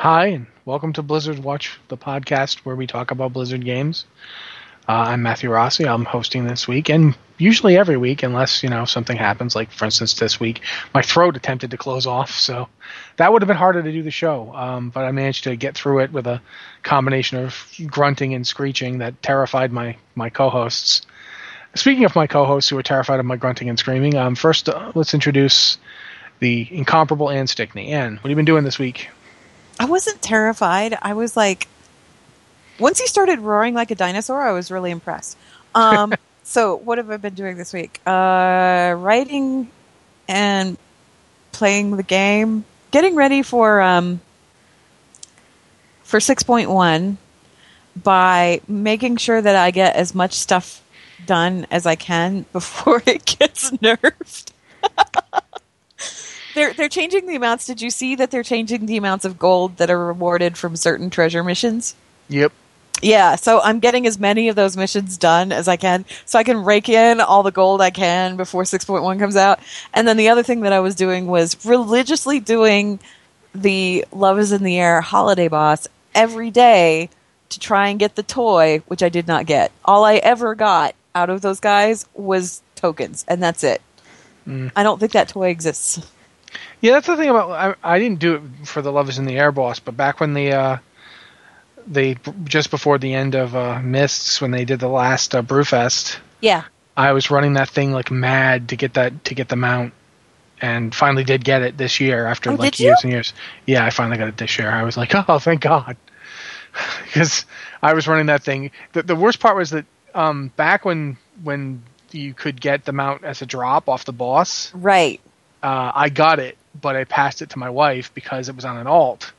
Hi, and welcome to Blizzard Watch, the podcast where we talk about Blizzard games. Uh, I'm Matthew Rossi. I'm hosting this week, and usually every week, unless you know something happens. Like for instance, this week, my throat attempted to close off, so that would have been harder to do the show. Um, but I managed to get through it with a combination of grunting and screeching that terrified my my co-hosts. Speaking of my co-hosts who are terrified of my grunting and screaming, um, first uh, let's introduce the incomparable Ann Stickney. Ann, what have you been doing this week? I wasn't terrified. I was like, once he started roaring like a dinosaur, I was really impressed. Um, so, what have I been doing this week? Uh, writing and playing the game, getting ready for um, for six point one by making sure that I get as much stuff done as I can before it gets nerfed. they're they're changing the amounts. Did you see that they're changing the amounts of gold that are rewarded from certain treasure missions? Yep. Yeah, so I'm getting as many of those missions done as I can, so I can rake in all the gold I can before 6.1 comes out. And then the other thing that I was doing was religiously doing the Love is in the Air holiday boss every day to try and get the toy, which I did not get. All I ever got out of those guys was tokens, and that's it. Mm. I don't think that toy exists. Yeah, that's the thing about I, I didn't do it for the Love is in the Air boss, but back when the uh, they just before the end of uh, Mists when they did the last uh, Brewfest. Yeah. I was running that thing like mad to get that to get the mount, and finally did get it this year after oh, like years and years. Yeah, I finally got it this year. I was like, oh, thank God, because I was running that thing. The, the worst part was that um, back when when you could get the mount as a drop off the boss, right? Uh, I got it, but I passed it to my wife because it was on an alt.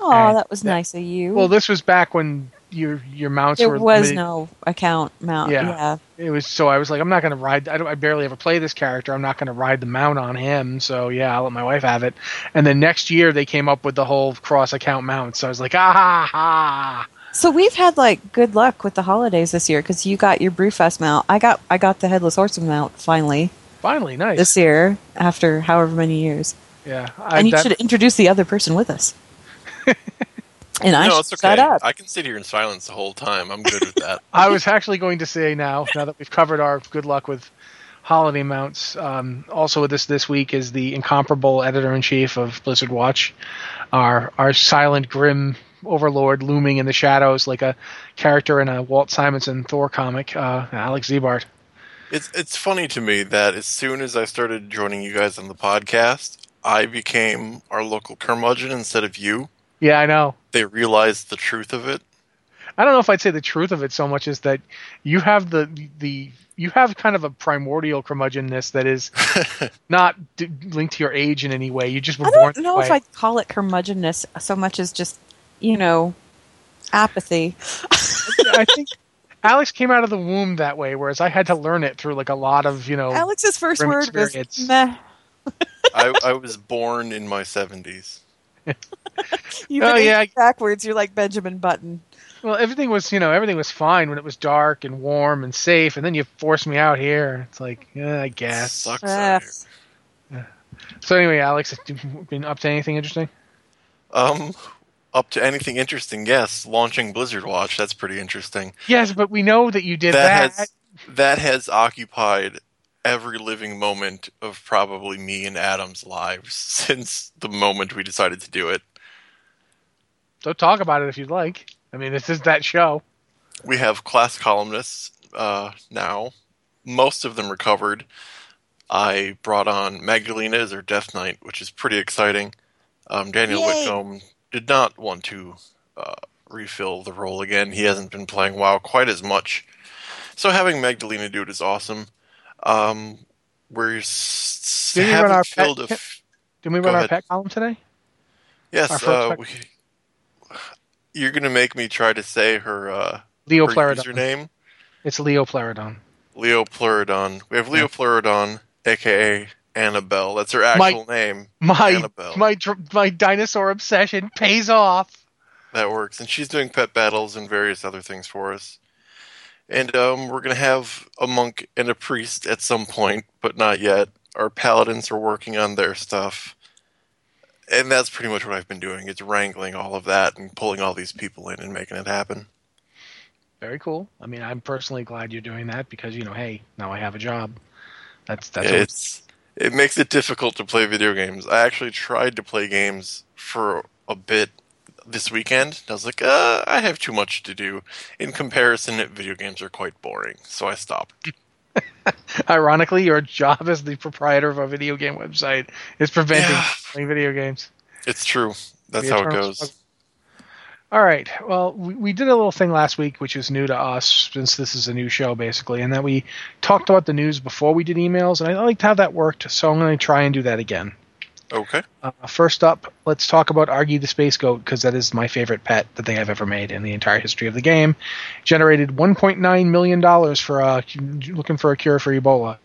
Oh, that was that, nice of you. Well, this was back when your your mounts there were. There was no account mount. Yeah. yeah. It was so I was like, I'm not going to ride. I, I barely ever play this character. I'm not going to ride the mount on him. So yeah, I'll let my wife have it. And then next year they came up with the whole cross account mount. So I was like, ah ha ha. So we've had like good luck with the holidays this year because you got your Brewfest mount. I got I got the headless horseman mount finally. Finally, nice. This year after however many years. Yeah, I, and you that, should introduce the other person with us. And I no, it's okay. I can sit here in silence the whole time. I'm good with that. I was actually going to say now, now that we've covered our good luck with holiday mounts, um, also with this this week is the incomparable editor in chief of Blizzard Watch, our our silent, grim overlord looming in the shadows like a character in a Walt Simonson Thor comic, uh, Alex Ziebart. It's it's funny to me that as soon as I started joining you guys on the podcast, I became our local curmudgeon instead of you. Yeah, I know. They realized the truth of it. I don't know if I'd say the truth of it so much as that you have the the you have kind of a primordial curmudgeonness that is not d- linked to your age in any way. You just were born. I don't know if I'd call it curmudgeonness so much as just you know apathy. I think Alex came out of the womb that way, whereas I had to learn it through like a lot of you know. Alex's first word experience. was meh. I, I was born in my seventies. You've oh, yeah. backwards. You're like Benjamin Button. Well, everything was, you know, everything was fine when it was dark and warm and safe, and then you forced me out here. It's like, yeah, I guess. Sucks uh, yeah. So anyway, Alex, have you been up to anything interesting? Um, up to anything interesting? Yes, launching Blizzard Watch. That's pretty interesting. Yes, but we know that you did that. That has, that has occupied every living moment of probably me and Adam's lives since the moment we decided to do it. So talk about it if you'd like. I mean, this is that show. We have class columnists uh, now. Most of them recovered. I brought on Magdalena as our Death Knight, which is pretty exciting. Um, Daniel Yay. Whitcomb did not want to uh, refill the role again. He hasn't been playing WoW quite as much. So having Magdalena do it is awesome. Um, we're s- did we run our pet, a f- Did we run our ahead. pet column today? Yes. Uh, we, you're going to make me try to say her uh, Leo her Pleurodon. username. It's Leo Pleurodon. Leo Pleurodon. We have Leo yeah. Pleurodon, aka Annabelle. That's her actual my, name. My Annabelle. my my dinosaur obsession pays off. That works, and she's doing pet battles and various other things for us and um, we're going to have a monk and a priest at some point, but not yet. Our paladins are working on their stuff, and that's pretty much what I've been doing. It's wrangling all of that and pulling all these people in and making it happen. Very cool. I mean, I'm personally glad you're doing that because you know, hey, now I have a job. That's that's it's it makes it difficult to play video games. I actually tried to play games for a bit this weekend. I was like, uh, I have too much to do. In comparison, video games are quite boring, so I stopped. Ironically, your job as the proprietor of a video game website is preventing Yeah. playing video games. It's true. That's how it goes. struggle. All right. Well, we, we did a little thing last week, which is new to us since this is a new show, basically, and that we talked about the news before we did emails, and I liked how that worked, so I'm going to try and do that again. Okay. Uh, first up, let's talk about Argi the Space Goat because that is my favorite pet that they have ever made in the entire history of the game. Generated 1.9 million dollars for uh, looking for a cure for Ebola.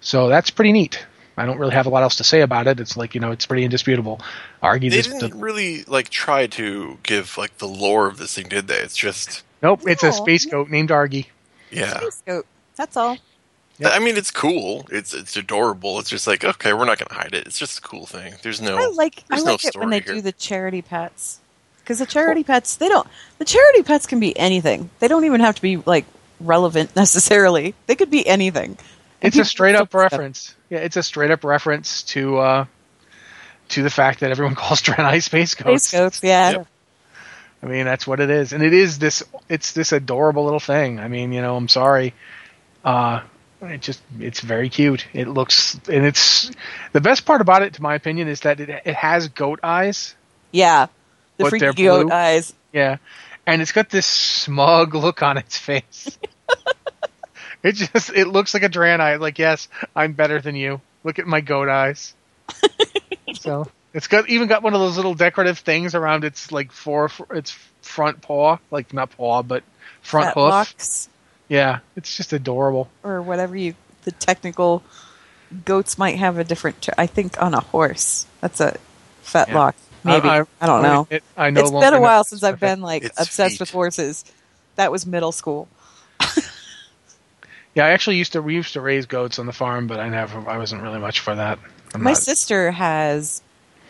So that's pretty neat. I don't really have a lot else to say about it. It's like you know, it's pretty indisputable. Argi They this, didn't the, really like try to give like the lore of this thing, did they? It's just nope, it's a space goat named Argi. yeah. Space goat. That's all. Yep. I mean, it's cool. It's it's adorable. It's just like okay, we're not gonna hide it. It's just a cool thing. There's no. I like I there's no like it when they story do the charity pets because the charity pets they don't the charity pets can be anything. They don't even have to be like relevant necessarily. They could be anything. And It's a straight up still- reference. Yeah, it's a straight up reference to uh, to the fact that everyone calls Draenei space goats. Space goats, yeah. Yep. I mean, that's what it is, and it is this. It's this adorable little thing. I mean, you know, I'm sorry. Uh, it just it's very cute. It looks, and it's the best part about it, to my opinion, is that it it has goat eyes. Yeah. The freaky goat blue? eyes. Yeah, and it's got this smug look on its face. it just it looks like a Draenei. Like, yes, I'm better than you. Look at my goat eyes. so it's got even got one of those little decorative things around its like four its front paw, like not paw, but front Fat hoof. locks, Yeah, it's just adorable. or whatever you the technical goats might have a different ter- I think on a horse. That's a fetlock. Yeah. Maybe. I, I, don't know. It, I know it's been a while since I've been like obsessed feet. with horses. That was middle school. Yeah, I actually used to we used to raise goats on the farm, but I never I wasn't really much for that. I'm My not- sister has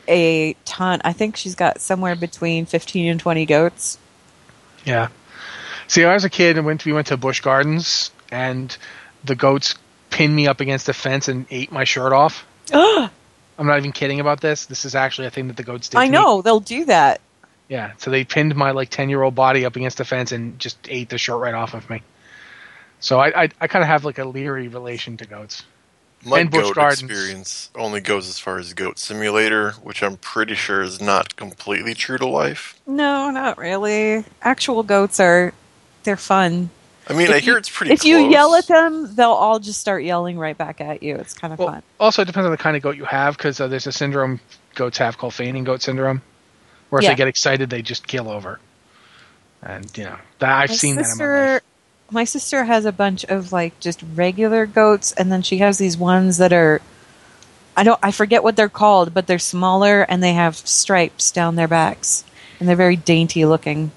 a ton. I think she's got somewhere between 15 and 20 goats. Yeah. See, I was a kid and went. We went to Busch Gardens, and the goats pinned me up against the fence and ate my shirt off. I I'm not even kidding about this. This is actually a thing that the goats did. to me. know they'll do that. Yeah. So they pinned my like ten year old body up against the fence and just ate the shirt right off of me. So I I, I kind of have like a leery relation to goats. My and goat Gardens. experience only goes as far as Goat Simulator, which I'm pretty sure is not completely true to life. No, not really. Actual goats are they're fun. I mean, If I hear you- it's pretty. If you yell at them, they'll all just start yelling right back at you. It's kind of Well, fun. also it depends on the kind of goat you have because uh, there's a syndrome goats have called fainting goat syndrome, where if Yeah. they get excited they just keel over. And you know that I've my seen that in my life. my sister has a bunch of like just regular goats, and then she has these ones that are. I don't. I forget what they're called, but they're smaller and they have stripes down their backs, and they're very dainty looking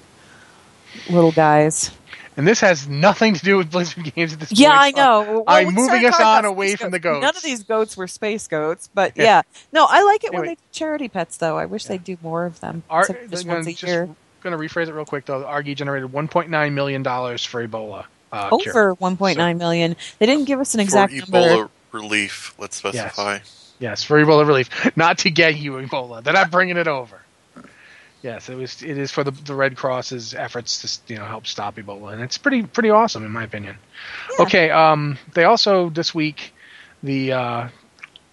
little guys. And this has nothing to do with Blizzard games at this Yeah, point. Yeah, I know. Well, I'm moving us on away space from the goats. None of these goats were space goats, but Yeah. yeah. No, I like it when they do charity pets, though. I wish they'd do more of them. Ar- just I'm once a just year. going to rephrase it real quick though. Argi generated 1.9 million dollars for Ebola. Uh, cure. Over 1.9 million. They didn't give us an exact for number. Ebola relief, let's specify. Yes, for Ebola relief, not to get you Ebola. They're not bringing it over. Yes, it was. It is for the, the Red Cross's efforts to you know help stop Ebola, and it's pretty pretty awesome in my opinion. Yeah. Okay, um, they also this week the uh,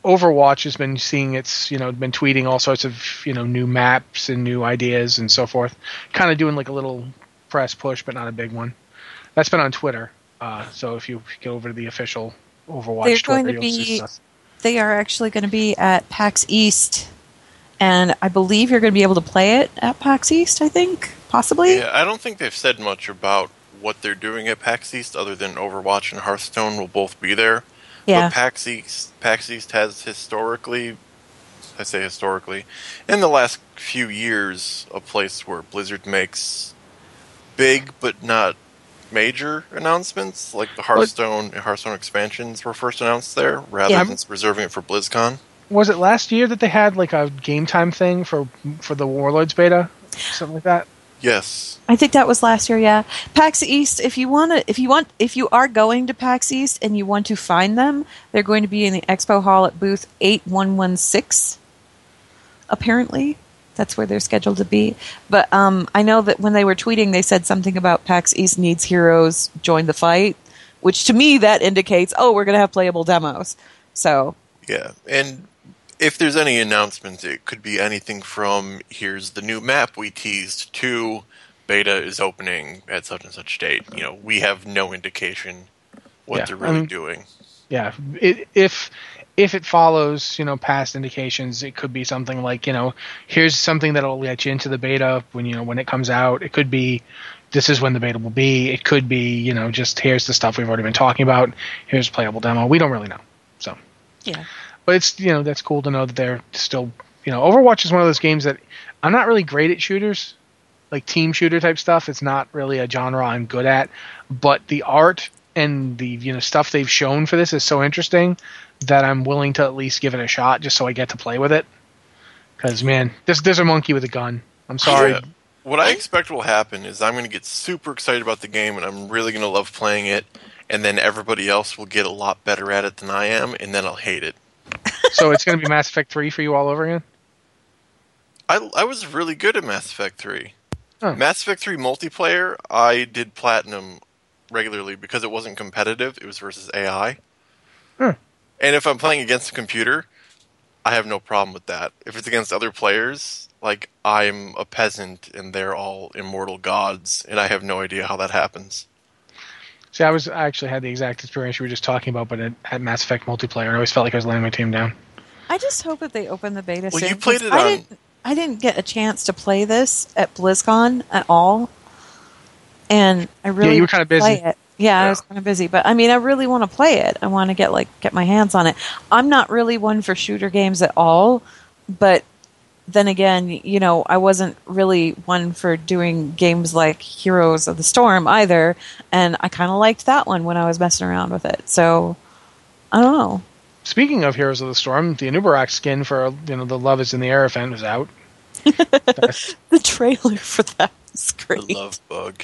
Overwatch has been seeing its you know been tweeting all sorts of you know new maps and new ideas and so forth, kind of doing like a little press push, but not a big one. That's been on Twitter. Uh, so if you go over to the official Overwatch They're Twitter, going to be- They are actually going to be at PAX East, and I believe you're going to be able to play it at PAX East. I think possibly. Yeah, I don't think they've said much about what they're doing at PAX East, other than Overwatch and Hearthstone will both be there. Yeah. But PAX East, PAX East has historically, I say historically, in the last few years, a place where Blizzard makes big but not major announcements, like the Hearthstone and Hearthstone expansions were first announced there, rather Yeah. than reserving it for BlizzCon. Was it last year that they had like a game time thing for for the Warlords beta, something like that? Yes. I think that was last year. Yeah, PAX East. If you want to, if you want, if you are going to PAX East and you want to find them, they're going to be in the expo hall at booth eight one one six. Apparently, that's where they're scheduled to be. But um, I know that when they were tweeting, they said something about PAX East needs heroes join the fight, which to me that indicates, oh, we're going to have playable demos. So Yeah, and if there's any announcements, it could be anything from here's the new map we teased to beta is opening at such and such date. You know, we have no indication what Yeah, they're really mean- doing. Yeah, it, if if it follows, you know, past indications, it could be something like, you know, here's something that'll let you into the beta when you know when it comes out. It could be this is when the beta will be. It could be, you know, just here's the stuff we've already been talking about. Here's a playable demo. We don't really know. So, yeah, but it's you know that's cool to know that they're still you know Overwatch is one of those games that I'm not really great at shooters, like team shooter type stuff. It's not really a genre I'm good at, but the art and the you know stuff they've shown for this is so interesting that I'm willing to at least give it a shot just so I get to play with it. Because man, this there's a monkey with a gun. I'm sorry. Yeah. What I expect will happen is I'm going to get super excited about the game and I'm really going to love playing it, and then everybody else will get a lot better at it than I am, and then I'll hate it. So it's going to be Mass Effect 3 for you all over again. I, I was really good at Mass Effect 3. Oh. Mass Effect 3 multiplayer, I did platinum regularly because it wasn't competitive, it was versus AI. Hmm. And if I'm playing against a computer, I have no problem with that. If it's against other players, like I'm a peasant and they're all immortal gods, and I have no idea how that happens. See, I was I actually had the exact experience you were just talking about, but at, at Mass Effect multiplayer, I always felt like I was letting my team down. I just hope that they open the beta Well, soon. you played 'cause it I on- Didn't, I didn't get a chance to play this at BlizzCon at all, and I really you were kinda busy. play it. Yeah, I was kind of busy, but I mean, I really want to play it. I want to get like get my hands on it. I'm not really one for shooter games at all, but then again, you know, I wasn't really one for doing games like Heroes of the Storm either, and I kind of liked that one when I was messing around with it. So I don't know. Speaking of Heroes of the Storm, the Anub'arak skin for you know the Love Is in the Air event was out. The trailer for that was The great. love bug.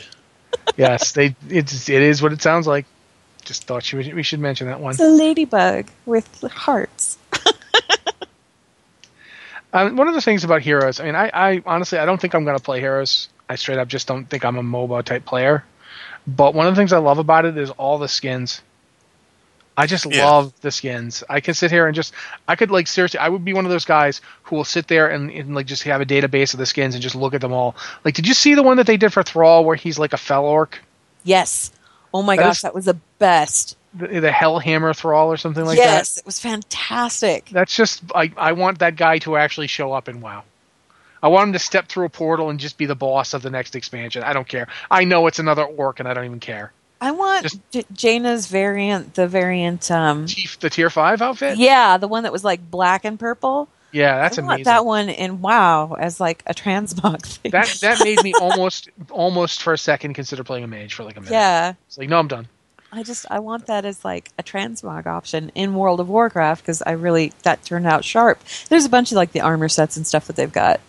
yes, they it's it is what it sounds like. Just thought you, we should mention that one. It's a ladybug with hearts. Um, one of the things about Heroes, I mean, I, I honestly I don't think I'm going to play Heroes. I straight up just don't think I'm a MOBA type player. But one of the things I love about it is all the skins. I just Yeah. love the skins. I can sit here and just I could like seriously I would be one of those guys who will sit there and, and like just have a database of the skins and just look at them all. Like did you see the one that they did for Thrall where he's like a fel orc? Yes. Oh my That gosh, is- that was the best. The, the Hellhammer Thrall or something like yes, that? Yes, it was fantastic. That's just I I want that guy to actually show up in WoW. I want him to step through a portal and just be the boss of the next expansion. I don't care. I know it's another orc and I don't even care. I want Just- J- Jaina's variant, the variant, um, Chief, the tier five outfit. yeah, the one that was like black and purple. Yeah, that's I want amazing. that one in WoW as like a transmog thing. That that made me almost almost for a second consider playing a mage for like a minute. yeah, It's like no, I'm done. I just I want that as like a transmog option in World of Warcraft because I really that turned out sharp. There's a bunch of like the armor sets and stuff that they've got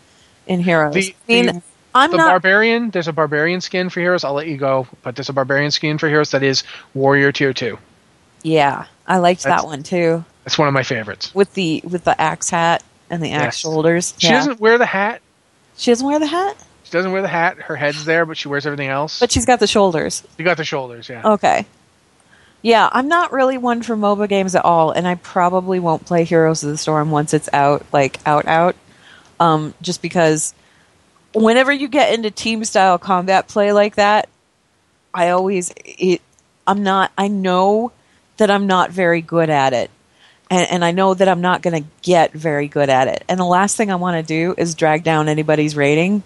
in Heroes. The, I mean, the, I'm the not barbarian. There's a barbarian skin for heroes. I'll let you go, but there's a barbarian skin for heroes that is warrior tier two. Yeah, I liked That's- that one too. That's one of my favorites. With the with the axe hat and the axe Yes. shoulders. She yeah. doesn't wear the hat. She doesn't wear the hat, She doesn't wear the hat. Her head's there, but she wears everything else. but she's got the shoulders. you got the shoulders. Yeah. Okay. Yeah, I'm not really one for MOBA games at all, and I probably won't play Heroes of the Storm once it's out, like out out. Um, just because whenever you get into team style combat play like that, I always it I'm not I know that I'm not very good at it. And, and I know that I'm not going to get very good at it. And the last thing I want to do is drag down anybody's rating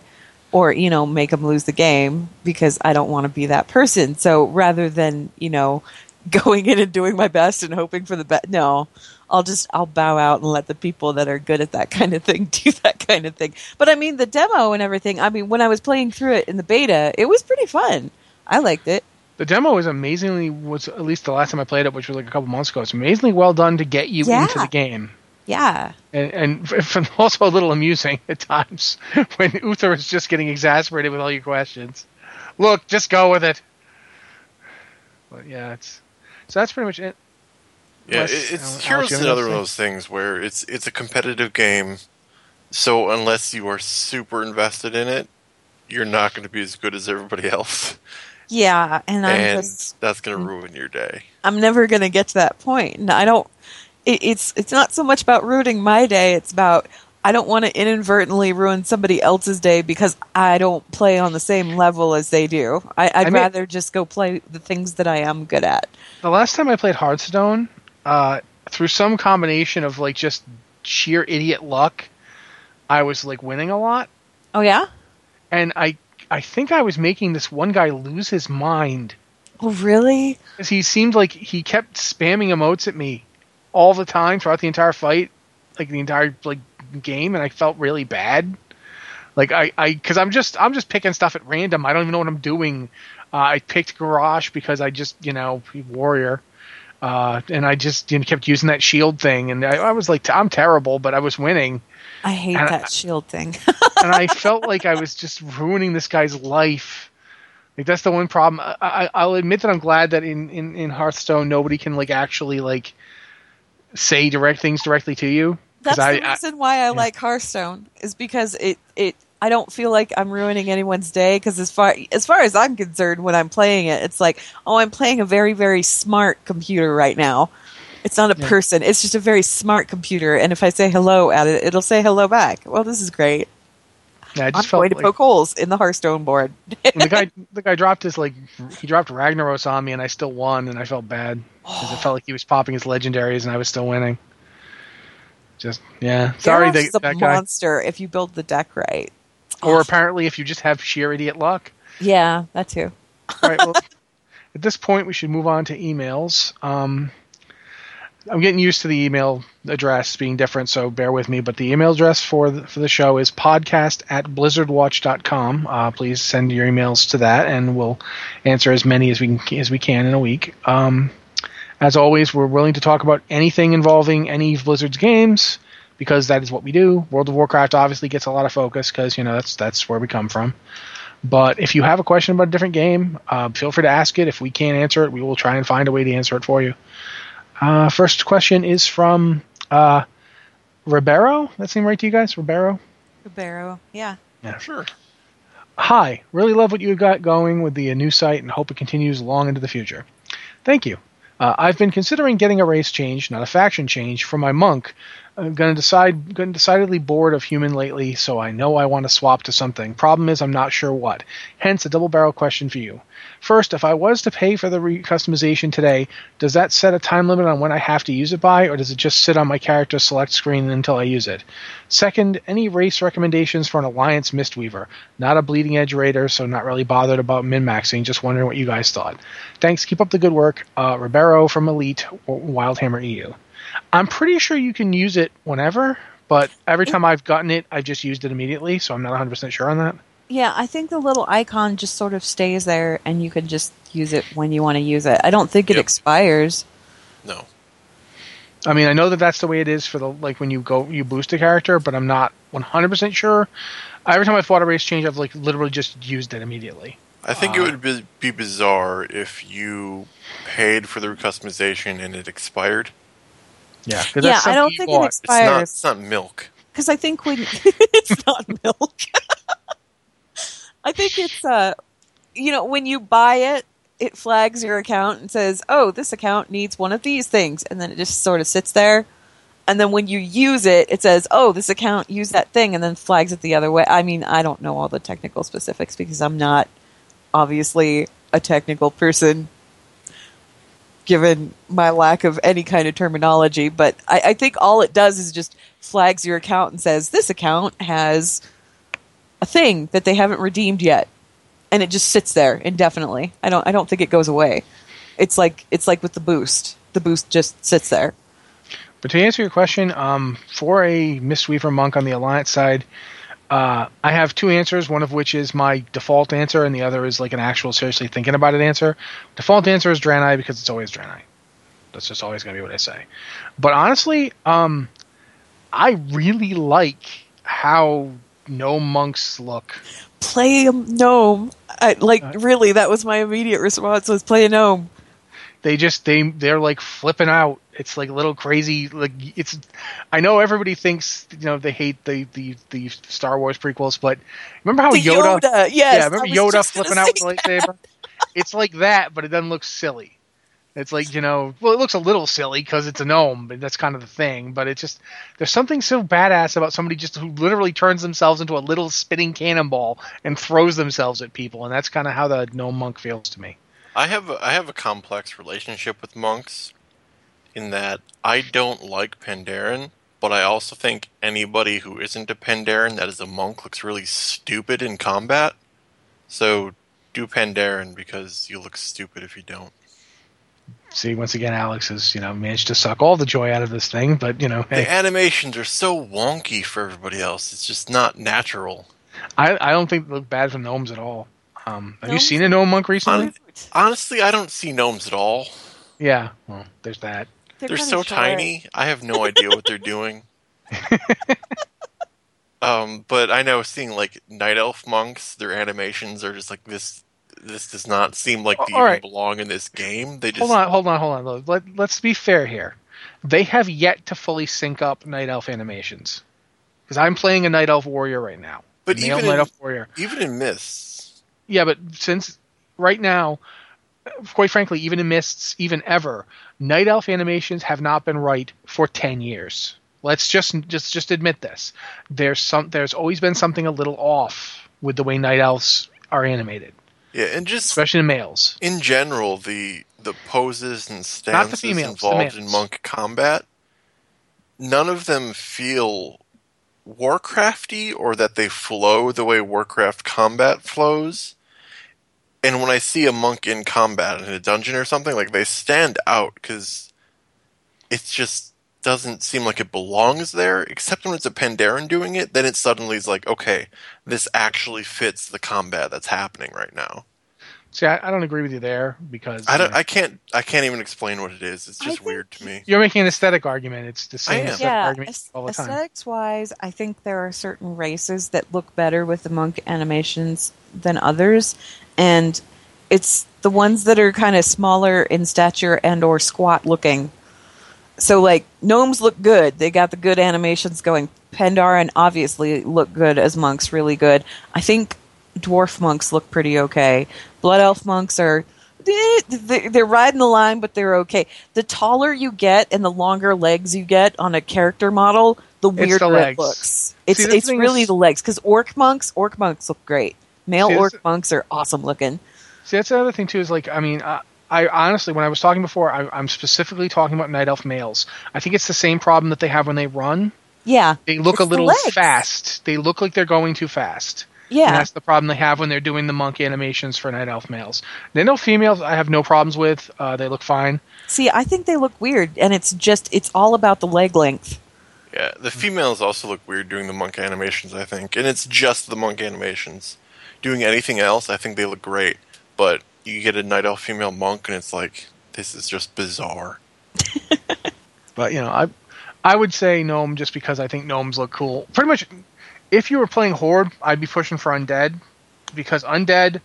or, you know, make them lose the game because I don't want to be that person. So rather than, you know, going in and doing my best and hoping for the best, no, I'll just, I'll bow out and let the people that are good at that kind of thing do that kind of thing. But I mean, the demo and everything, I mean, when I was playing through it in the beta, it was pretty fun. I liked it. The demo is amazingly was at least the last time I played it, which was like a couple months ago. It's amazingly well done to get you Yeah. into the game. Yeah. And, and f- also a little amusing at times when Uther is just getting exasperated with all your questions. Look, just go with it. But yeah, it's so that's pretty much it. Yeah, Unless- it- it's Alex, here's you another one anything? of those things where it's it's a competitive game, so unless you are super invested in it, you're not going to be as good as everybody else, Yeah, and I'm and just that's going to ruin your day. I'm never going to get to that point. And I don't. It, it's it's not so much about ruining my day. It's about I don't want to inadvertently ruin somebody else's day because I don't play on the same level as they do. I, I'd I mean- rather just go play the things that I am good at. The last time I played Hearthstone, uh, through some combination of like just sheer idiot luck, I was like winning a lot, Oh yeah. and I I think I was making this one guy lose his mind Oh really? because he seemed like he kept spamming emotes at me all the time throughout the entire fight, like the entire like game, and I felt really bad. Like I, I, because I'm just, I'm just picking stuff at random. I don't even know what I'm doing. Uh, I picked Garrosh because I just, you know, warrior, uh, and I just you know, kept using that shield thing, and I, I was like, I'm terrible, but I was winning, I hate And I- that shield thing. and I felt like I was just ruining this guy's life. Like that's the one problem. I, I, I'll admit that I'm glad that in, in, in Hearthstone nobody can like actually like say direct things directly to you. That's I, the I- reason why I like Hearthstone is because it it I don't feel like I'm ruining anyone's day because as far as far as I'm concerned when I'm playing it it's like oh I'm playing a very very smart computer right now. It's not a Yeah. person. It's just a very smart computer and if I say hello at it it'll say hello back. Well this is great. yeah, I I'm just felt going to poke holes in the Hearthstone board. the guy the guy dropped his like he dropped Ragnaros on me and I still won and I felt bad because it felt like he was popping his legendaries and I was still winning. Just yeah, sorry Garrosh that, is a that monster if you build the deck right. Or apparently, if you just have sheer idiot luck. yeah, that too. All right. Well, at this point, we should move on to emails. Um, I'm getting used to the email address being different, so bear with me. But the email address for the, for the show is podcast at blizzardwatch.com. Uh, please send your emails to that, and we'll answer as many as we can, as we can in a week. Um, as always, we're willing to talk about anything involving any of Blizzard's games because that is what we do. World of Warcraft obviously gets a lot of focus because you know that's that's where we come from. But if you have a question about a different game, uh, feel free to ask it. If we can't answer it, we will try and find a way to answer it for you. Uh, first question is from uh, Ribeiro. That seem right to you guys? Ribeiro? Barrow. Yeah. Yeah. Sure. Hi, really love what you've got going with the uh, new site and hope it continues long into the future. Thank you. Uh, I've been considering getting a race change, not a faction change, for my monk. I'm going to decide, getting decidedly bored of human lately, so I know I want to swap to something. Problem is, I'm not sure what. Hence, a double barrel question for you. First, if I was to pay for the re- customization today, does that set a time limit on when I have to use it by, or does it just sit on my character select screen until I use it? Second, any race recommendations for an Alliance Mistweaver? Not a bleeding edge raider, so not really bothered about min maxing. Just wondering what you guys thought. Thanks. Keep up the good work. Uh, Ribeiro from Elite Wildhammer EU. I'm pretty sure you can use it whenever, but every time I've gotten it, I've just used it immediately, so I'm not 100% sure on that. Yeah, I think the little icon just sort of stays there and you can just use it when you want to use it. I don't think it Yep. expires. No. I mean, I know that that's the way it is for the like when you go you boost a character, but I'm not 100% sure. Every time I've fought a race change, I've like literally just used it immediately. I think it uh, would be, be bizarre if you paid for the customization and it expired. Yeah, Yeah, I don't think it It's expires. not. It's not milk. Because I think when it's not milk. I think it's uh you know, when you buy it, it flags your account and says, Oh, this account needs one of these things and then it just sort of sits there. And then when you use it, it says, Oh, this account used that thing and then flags it the other way. I mean, I don't know all the technical specifics because I'm not obviously a technical person given my lack of any kind of terminology, but I, I think all it does is just flags your account and says this account has a thing that they haven't redeemed yet, and it just sits there indefinitely. I don't I don't think it goes away. It's like it's like with the boost. The boost just sits there. But to answer your question, um, for a Mistweaver monk on the Alliance side, uh, I have two answers. One of which is my default answer, and the other is like an actual seriously thinking about it answer. Default answer is Draenei because it's always Draenei. That's just always going to be what I say. But honestly, um, I really like how gnome monks look. Play a gnome. I, like Uh, really, that was my immediate response. Was play a gnome. They just they they're like flipping out. It's like a little crazy. Like it's. I know everybody thinks you know they hate the the, the Star Wars prequels, but remember how The Yoda? Yoda, yes. yeah, remember Yoda flipping out with the lightsaber? it's like that, but it doesn't look silly. It's like you know, well, it looks a little silly because it's a gnome, but that's kind of the thing. But it's just there's something so badass about somebody just who literally turns themselves into a little spinning cannonball and throws themselves at people, and that's kind of how the gnome monk feels to me. I have a, I have a complex relationship with monks, in that I don't like Pandaren, but I also think anybody who isn't a Pandaren that is a monk looks really stupid in combat. So do Pandaren because you look stupid if you don't. See, once again, Alex has you know managed to suck all the joy out of this thing, but you know, The animations are so wonky for everybody else. It's just not natural. I I don't think they look bad for gnomes at all. Um, have you seen a gnome monk recently? Hon- Honestly, I don't see gnomes at all. Yeah, well, there's that. They're, kinda so short. tiny. I have no idea what they're doing. um, but I know seeing like night elf monks, their animations are just like this. This does not seem like they right. belong in this game. They just Hold on, hold on, hold on. Let, let's be fair here. They have yet to fully sync up Night Elf animations. Because I'm playing a Night Elf warrior right now. But even Night in- Elf warrior. even in Mists, Yeah, but since right now, quite frankly, even in Mists, even ever, Night Elf animations have not been right for ten years. Let's just just just admit this. There's some. There's always been something a little off with the way Night Elves are animated, yeah, and just especially in males. in general, the the poses and stances females, involved in monk combat, none of them feel Warcrafty or that they flow the way Warcraft combat flows. And when I see a monk in combat in a dungeon or something, like they stand out because it just doesn't seem like it belongs there. Except when it's a Pandaren doing it, then it suddenly is like, okay, this actually fits the combat that's happening right now. See, I, I don't agree with you there because I don't. you know, I can't. I can't even explain what it is. It's just weird to me. you're making an aesthetic argument. It's the same aesthetic Yeah, argument aes- all the time. aesthetics wise, I think there are certain races that look better with the monk animations than others, and it's the ones that are kind of smaller in stature and or squat looking. So like gnomes look good; they got the good animations going. Pandaren obviously look good as monks, really good. I think dwarf monks look pretty okay. Blood elf monks are eh, they- they're riding the line, but they're okay. The taller you get and the longer legs you get on a character model, the the weirder it looks. It's See, it's really is- the legs because orc monks, orc monks look great. Male See, this- orc monks are awesome looking. See, that's another thing too. Is like, I mean, I, I honestly, when I was talking before, I, I'm specifically talking about night elf males. I think it's the same problem that they have when they run. Yeah, They look It's a little legs. fast. They look like they're going too fast. And yeah. that's the problem they have when they're doing the monk animations for night elf males. They know females, I have no problems with. Uh, they look fine. See, I think they look weird, and it's just it's all about the leg length. Yeah, the females also look weird doing the monk animations. I think, and it's just the monk animations. Doing anything else, I think they look great. But you get a night elf female monk, and it's like this is just bizarre. But you know, I I would say gnome just because I think gnomes look cool. Pretty much, if you were playing horde, I'd be pushing for undead because undead,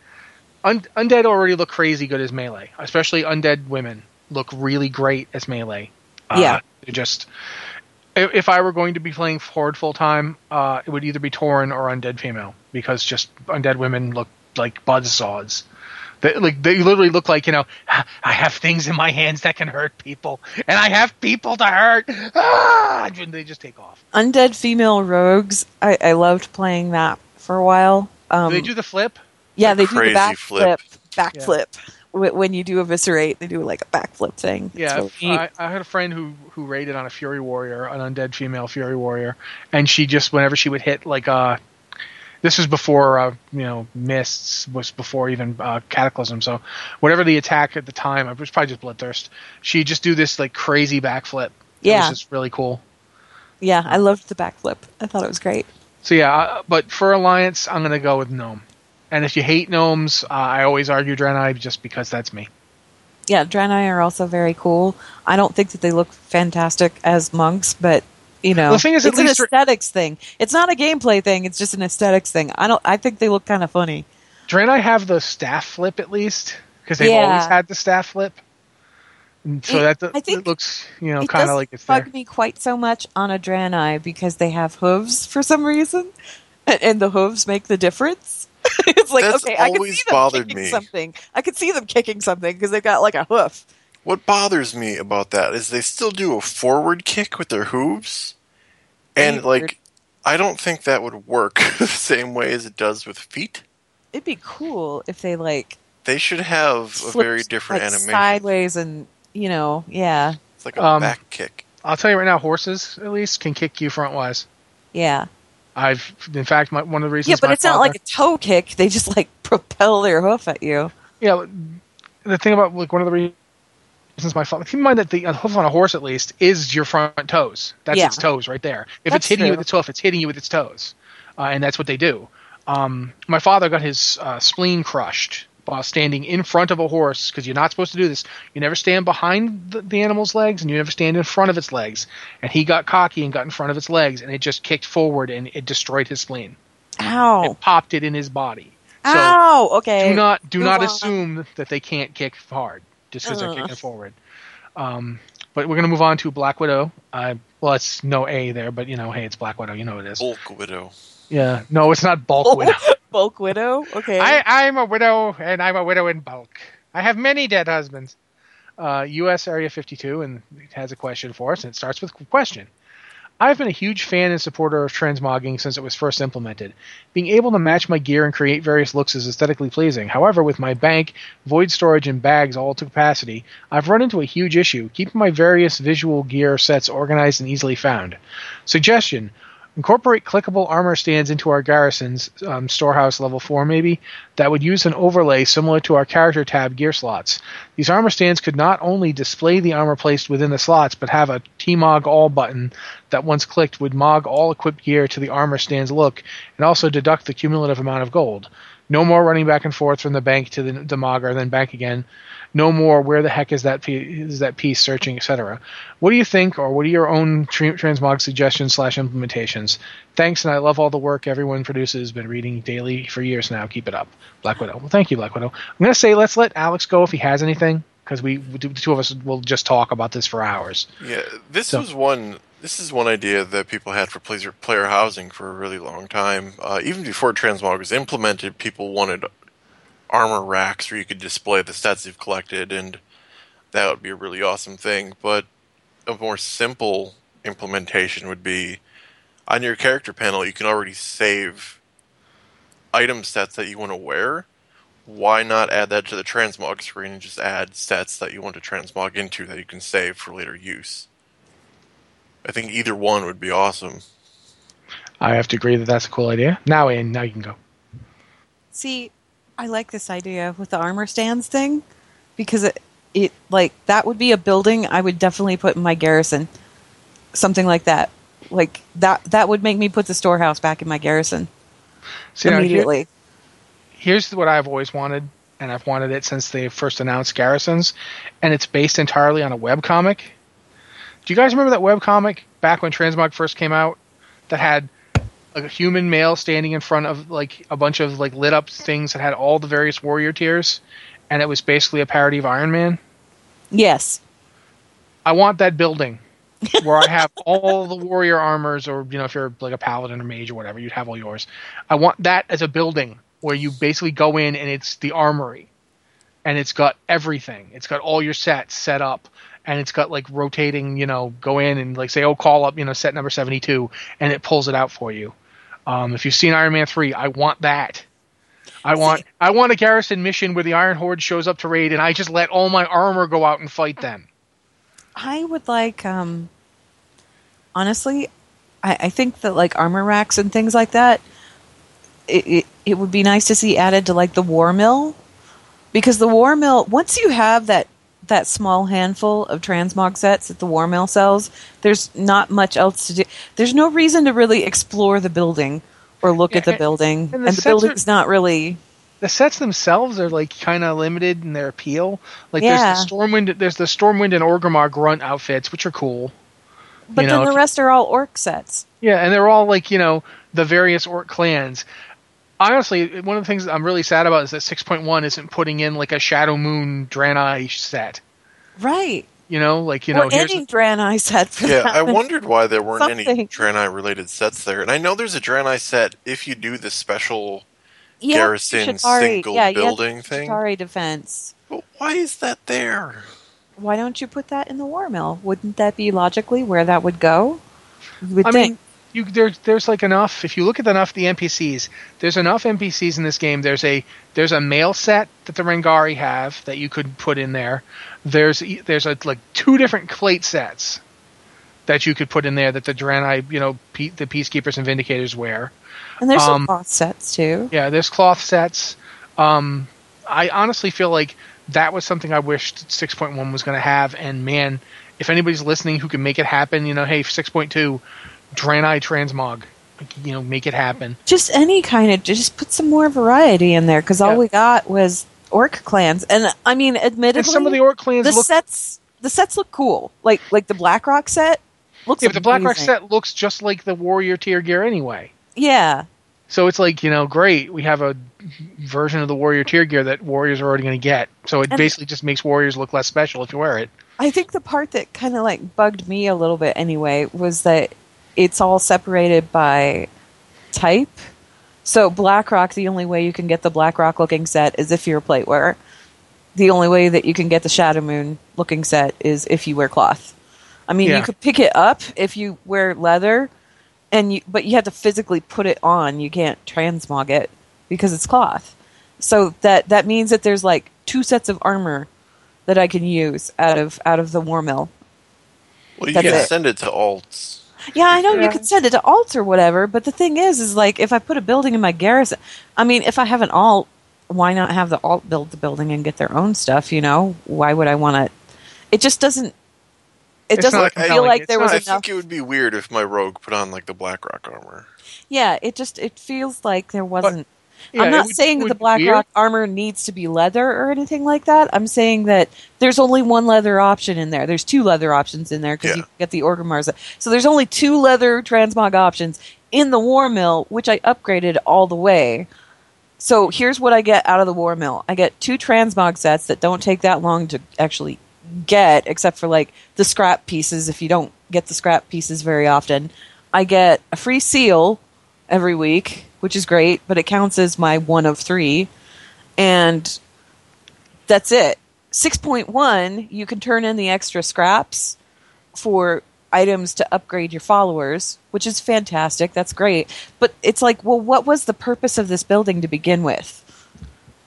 un, undead already look crazy good as melee. Especially undead women look really great as melee. Uh, Yeah. they're just. If, if I were going to be playing horde full time, uh, it would either be Tauren or undead female because just undead women look like buzzsaws. They, like they literally look like you know I have things in my hands that can hurt people, and I have people to hurt. Ah! And they just take off. Undead female rogues, I, I loved playing that for a while. Um, do they do the flip? yeah, the they do the back flip. flip, backflip. Wh- When you do eviscerate, they do like a backflip thing. Yeah, really. I, I had a friend who who raided on a Fury Warrior, an undead female Fury Warrior, and she just whenever she would hit like uh, this was before uh, you know mists was before even uh, cataclysm. So whatever the attack at the time, it was probably just bloodthirst. She'd just do this like crazy backflip. it Yeah. was just really cool. yeah, I loved the backflip. I thought it was great. So yeah, uh, but for Alliance, I'm gonna go with gnome. And if you hate gnomes, uh, I always argue Draenei just because that's me. Yeah, Draenei are also very cool. I don't think that they look fantastic as monks, but You know, The thing is, it's an aesthetics thing. It's not a gameplay thing. It's just an aesthetics thing. I don't. I think they look kind of funny. Draenei have the staff flip at least because they've Yeah. always had the staff flip. And so It- that I think it looks, you know, kind of like it's bug there. me quite so much on a Draenei because they have hooves for some reason, and, and the hooves make the difference. it's like That's okay, I can always see them kicking me. something. I can see them kicking something because they've got like a hoof. What bothers me about that is they still do a forward kick with their hooves, and Weird. like I don't think that would work the same way as it does with feet. It'd be cool if they like They should have a very different like, animation. sideways and you know, yeah, It's like a Um, back kick. I'll tell you right now, horses at least can kick you frontwise. yeah, I've, in fact, my, one of the reasons. yeah. But it's not like a toe kick. They just like propel their hoof at you. Yeah, the thing about like one of the reasons my father keep in mind that the hoof on a horse at least is your front toes. That's Yeah. its toes right there. If That's it's hitting you with its hoof, it's hitting you with its toes, uh, and that's what they do. Um, my father got his uh, spleen crushed while standing in front of a horse because you're not supposed to do this. You never stand behind the, the animal's legs, and you never stand in front of its legs. And he got cocky and got in front of its legs, and it just kicked forward and it destroyed his spleen. Ow! It popped it in his body. So Ow! Okay. do not do move not on. assume that they can't kick hard just because they're kicking forward. Um, but we're gonna move on to Black Widow. Uh, well, it's no A there, but you know, hey, it's Black Widow. You know it is. Bulk widow. Yeah, no, it's not Bulk Widow. Bulk widow. Okay. I, I'm a widow, and I'm a widow in bulk. I have many dead husbands. Uh, U.S. Area 52, and it has a question for us, and it starts with question. I've been a huge fan and supporter of transmogging since it was first implemented. Being able to match my gear and create various looks is aesthetically pleasing. However, with my bank, void storage, and bags all to capacity, I've run into a huge issue keeping my various visual gear sets organized and easily found. Suggestion incorporate clickable armor stands into our garrisons um, storehouse level 4 maybe that would use an overlay similar to our character tab gear slots. These armor stands could not only display the armor placed within the slots but have a tmog all button that once clicked would mog all equipped gear to the armor stand's look and also deduct the cumulative amount of gold. No more running back and forth from the bank to the, the mogger then back again no more where the heck is that piece, is that piece searching etc what do you think or what are your own tr- transmog suggestions slash implementations? Thanks and i love all the work everyone produces been reading daily for years now. Keep it up black widow. Well thank you black widow. I'm going to say let's let alex go if he has anything because we the two of us will just talk about this for hours. Yeah, this So- was one. This is one idea that people had for player player housing for a really long time. Uh, even before transmog was implemented, people wanted armor racks where you could display the stats you've collected, and that would be a really awesome thing. But a more simple implementation would be on your character panel. You can already save item sets that you want to wear. Why not add that to the transmog screen and just add sets that you want to transmog into that you can save for later use? I think either one would be awesome. i have to agree that that's a cool idea now in now you can go See, I like this idea with the armor stands thing because it, it like that would be a building I would definitely put in my garrison. Something like that. Like that that would make me put the storehouse back in my garrison See, now, here- immediately. here's what I've always wanted, and I've wanted it since they first announced Garrisons, and it's based entirely on a webcomic. Do you guys remember that webcomic back when Transmog first came out that had a human male standing in front of like a bunch of like lit up things that had all the various warrior tiers, and it was basically a parody of Iron Man? Yes. I want that building where I have all the warrior armors, or you know, if you're like a paladin or mage or whatever, you'd have all yours. I want that as a building where you basically go in and it's the armory, and it's got everything. It's got all your sets set up, and it's got like rotating. You know, go in and like say, oh, call up, you know, set number seventy two, and it pulls it out for you. Um, if you've seen Iron Man three, I want that. I want I want a garrison mission where the Iron Horde shows up to raid, and I just let all my armor go out and fight them. I would like um honestly, I, I think that like armor racks and things like that it, it it would be nice to see added to like the war mill because the war mill once you have that that small handful of transmog sets that the war mill sells there's not much else to do there's no reason to really explore the building or look Yeah, at the and- building and the and the sets are- building's not really the sets themselves are like kind of limited in their appeal. Like Yeah. there's the Stormwind, there's the Stormwind and Orgrimmar grunt outfits, which are cool. But You then know, the rest are all orc sets. Yeah, and they're all like you know the various orc clans. Honestly, one of the things I'm really sad about is that 6.1 isn't putting in like a Shadowmoon Draenei set. Right. You know, like you know, or here's any Draenei set for Yeah, that. I wondered why there weren't any Something. Draenei related sets there. And I know there's a Draenei set if you do the special Yeah, garrison Chitauri. single yeah, you have building thing. Chitauri defense. But why is that there? Why don't you put that in the war mill? Wouldn't that be logically where that would go? You would I think. mean, you there's there's like enough. If you look at enough the NPCs, there's enough NPCs in this game. There's a there's a mail set that the Rangari have that you could put in there. There's there's a, like two different plate sets that you could put in there that the Draenei, you know, pe- the Peacekeepers and Vindicators wear. and there's some um, cloth sets too. Yeah, there's cloth sets. Um, I honestly feel like that was something I wished 6.1 was going to have. And man, if anybody's listening who can make it happen, you know, hey, 6.2, Draenei Transmog, you know, make it happen. Just any kind of just put some more variety in there because all Yeah. we got was orc clans, and I mean, And admittedly, some of the Orc clans the look. sets the sets look cool. Like like the BlackRock set looks. yeah, but the BlackRock set looks just like the Warrior tier gear anyway. Yeah, So it's like, you know, great. We have a version of the Warrior tier gear that Warriors are already going to get. So it And- basically just makes Warriors look less special if you wear it. I think the part that kind of like bugged me a little bit anyway was that it's all separated by type. So BlackRock, the only way you can get the BlackRock looking set is if you're a plate wearer. The only way that you can get the Shadowmoon looking set is if you wear cloth. I mean, Yeah. you could pick it up if you wear leather, and you, but you have to physically put it on. You can't transmog it because it's cloth. So that that means that there's like two sets of armor that I can use out of out of the war mill. Well, you That's can it. send it to alts. Yeah, I know Yeah. you could send it to alt or whatever, but the thing is, is like if I put a building in my garrison, I mean, if I have an alt, why not have the alt build the building and get their own stuff? You know, why would I want to? It just doesn't. It It's doesn't not feel compelling. like It's there not- was I enough. think it would be weird if my rogue put on like the BlackRock armor. Yeah, it just it feels like there wasn't. Yeah, I'm not would- saying that the BlackRock armor needs to be leather or anything like that. I'm saying that there's only one leather option in there. There's two leather options in there because Yeah. you get the Orgrimmars. So there's only two leather transmog options in the War Mill, which I upgraded all the way. So here's what I get out of the War Mill. I get two transmog sets that don't take that long to actually get, except for like the scrap pieces. If you don't get the scrap pieces very often, I get a free seal every week, which is great, but it counts as my one of three, and that's it. Six point one, you can turn in the extra scraps for items to upgrade your followers, which is fantastic. That's great. But it's like, well, what was the purpose of this building to begin with?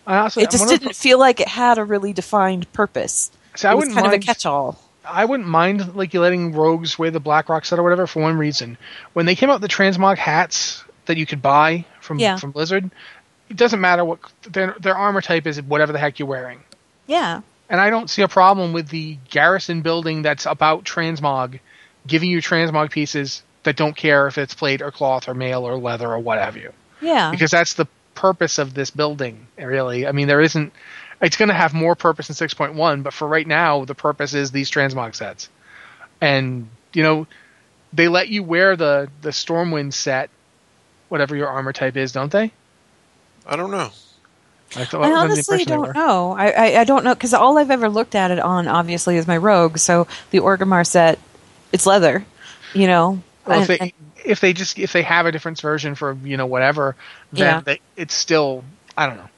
I also, It just one of the- didn't feel like it had a really defined purpose. See, I it was wouldn't kind mind, of a catch-all. I wouldn't mind like you letting rogues wear the Black Rock set or whatever for one reason. When they came out with the transmog hats that you could buy from Yeah. from Blizzard, it doesn't matter what their their armor type is, whatever the heck you're wearing. Yeah. And I don't see a problem with the garrison building that's about transmog giving you transmog pieces that don't care if it's plate or cloth or mail or leather or what have you. Yeah. Because that's the purpose of this building, really. I mean, there isn't. It's going to have more purpose in 6.1, but for right now, the purpose is these transmog sets. And, you know, they let you wear the, the Stormwind set, whatever your armor type is, don't they? I don't know. I, thought, I that was the honestly don't know. I, I, I don't know because all I've ever looked at it on, obviously, is my rogue. So the Orgrimmar set, it's leather, you know. Well, if they and- if they just if they have a different version for you know whatever, then Yeah. they, it's still I don't know.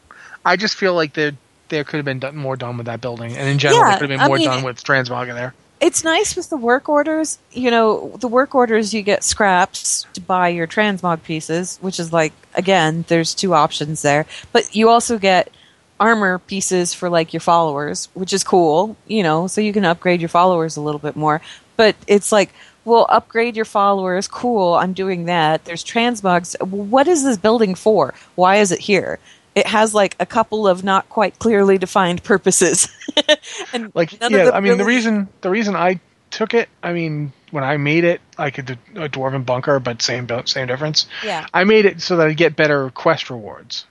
I just feel like there there could have been done, more done with that building, and in general, Yeah, there could have been I more mean, done with transmog in there. It's nice with the work orders. You know, the work orders you get scraps to buy your transmog pieces, which is like again, there's two options there. But you also get armor pieces for like your followers, which is cool. You know, so you can upgrade your followers a little bit more. But it's like, well, upgrade your followers. Cool, I'm doing that. There's transmogs. What is this building for? Why is it here? It has like a couple of not quite clearly defined purposes. and Like yeah, I mean the reason the reason I took it, I mean when I made it, I could do a dwarven bunker, but same same difference. Yeah. I made it so that I get better quest rewards.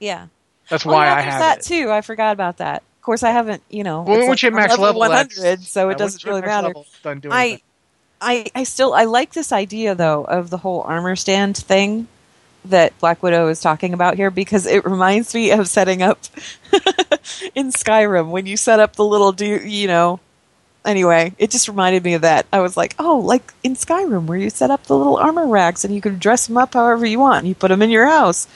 Yeah. That's Oh, why yeah, I have that it. too. I forgot about that. Of course, I haven't. You know, Well, once like max level, hundred, so it once doesn't really matter. level, I. I, I still I like this idea though of the whole armor stand thing that Black Widow is talking about here because it reminds me of setting up in Skyrim when you set up the little do you know anyway it just reminded me of that I was like oh like in Skyrim where you set up the little armor racks and you can dress them up however you want and you put them in your house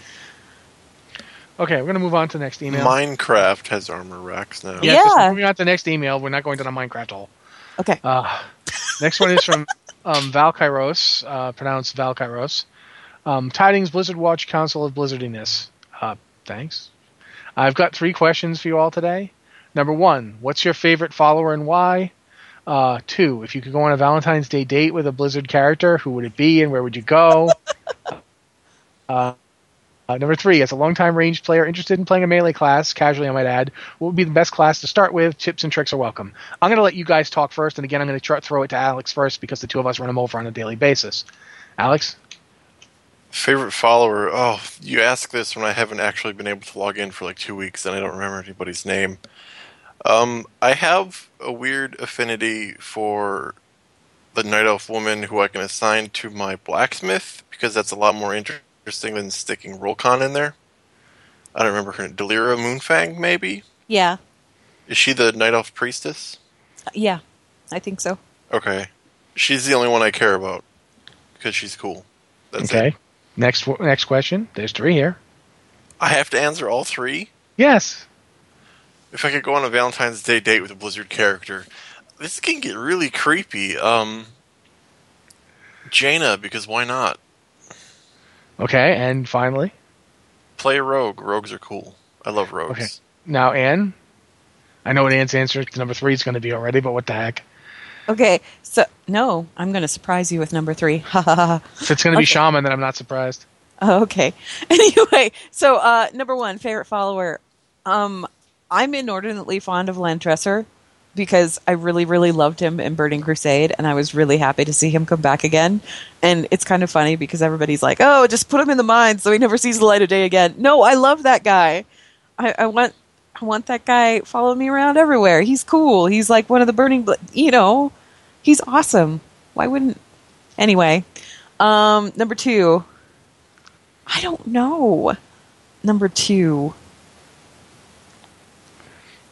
Okay, we're gonna move on to the next email. Minecraft has armor racks now. yeah, just Yeah. moving on to the next email. We're not going to the Minecraft hole. okay Uh, next one is from um, Val Kairos, uh, pronounced Val Kairos. Um, Tidings Blizzard Watch Council of Blizzardiness. Uh, thanks. I've got three questions for you all today. Number one, what's your favorite follower and why? Uh, two, if you could go on a Valentine's Day date with a Blizzard character, who would it be and where would you go? uh, uh, number three, as a longtime ranged player interested in playing a melee class, casually I might add, what would be the best class to start with? Tips and tricks are welcome. I'm going to let you guys talk first, and again, I'm going to throw it to Alex first because the two of us run him over on a daily basis. Alex? Favorite follower? Oh, you ask this when I haven't actually been able to log in for like two weeks and I don't remember anybody's name. Um, I have a weird affinity for the Night Elf woman who I can assign to my blacksmith because that's a lot more interesting than sticking Rolcon in there. I don't remember her name. Delira Moonfang, maybe? yeah Is she the Night Elf priestess? yeah I think so Okay. She's the only one I care about because she's cool. That's okay. it. Next next question. There's three here. I have to answer all three? Yes. if I could go on a Valentine's Day date with a Blizzard character, this can get really creepy. Um, Jaina, because why not? Okay, and finally, Play a rogue. Rogues are cool. I love rogues. Okay. now Anne. I know what Anne's answer to number three is going to be already, but what the heck? Okay so no I'm going to surprise you with number three If it's going to be Okay. Shaman, then I'm not surprised. Oh, okay. Anyway, so uh, number one, favorite follower. Um, I'm inordinately fond of Lantresor because I really, really loved him in Burning Crusade, and I was really happy to see him come back again. And it's kind of funny because everybody's like, "Oh, just put him in the mine so he never sees the light of day again." No, I love that guy. I, I want, I want that guy following me around everywhere. He's cool. He's like one of the Burning, Bl- you know, he's awesome. Why wouldn't? Anyway, um, number two. I don't know. Number two.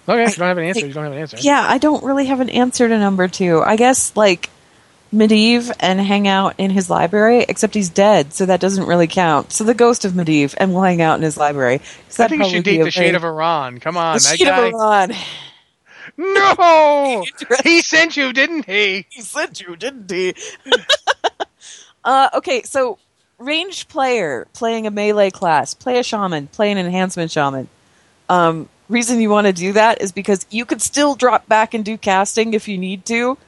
Okay, I you don't have an answer. think- You don't have an answer. Yeah, I don't really have an answer to number two. I guess like Medivh and hang out in his library, except he's dead, so that doesn't really count. So the ghost of Medivh and we'll hang out in his library. I think you should date the Shade of Aran. Come on, the Shade guy. of Aran. No, he sent you, didn't he? he sent you, didn't he? uh, okay, so ranged player playing a melee class, play a shaman, play an enhancement shaman. Um, reason you want to do that is because you could still drop back and do casting if you need to.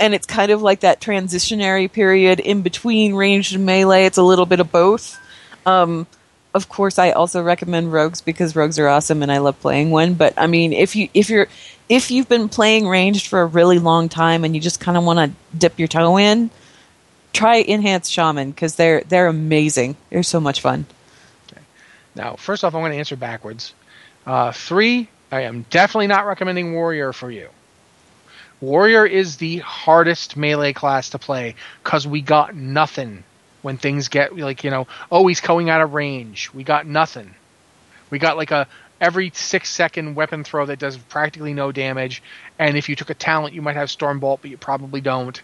And it's kind of like that transitionary period in between ranged and melee. It's a little bit of both. Um, of course, I also recommend rogues because rogues are awesome and I love playing one. But I mean, if you if you're if you've been playing ranged for a really long time and you just kind of want to dip your toe in, try enhanced shaman because they're they're amazing. They're so much fun. Now, first off, I'm going to answer backwards. Uh, three, I am definitely not recommending Warrior for you. Warrior is the hardest melee class to play because we got nothing when things get like you know, oh he's going out of range. We got nothing. We got like a every six second weapon throw that does practically no damage, and if you took a talent, you might have Stormbolt, but you probably don't.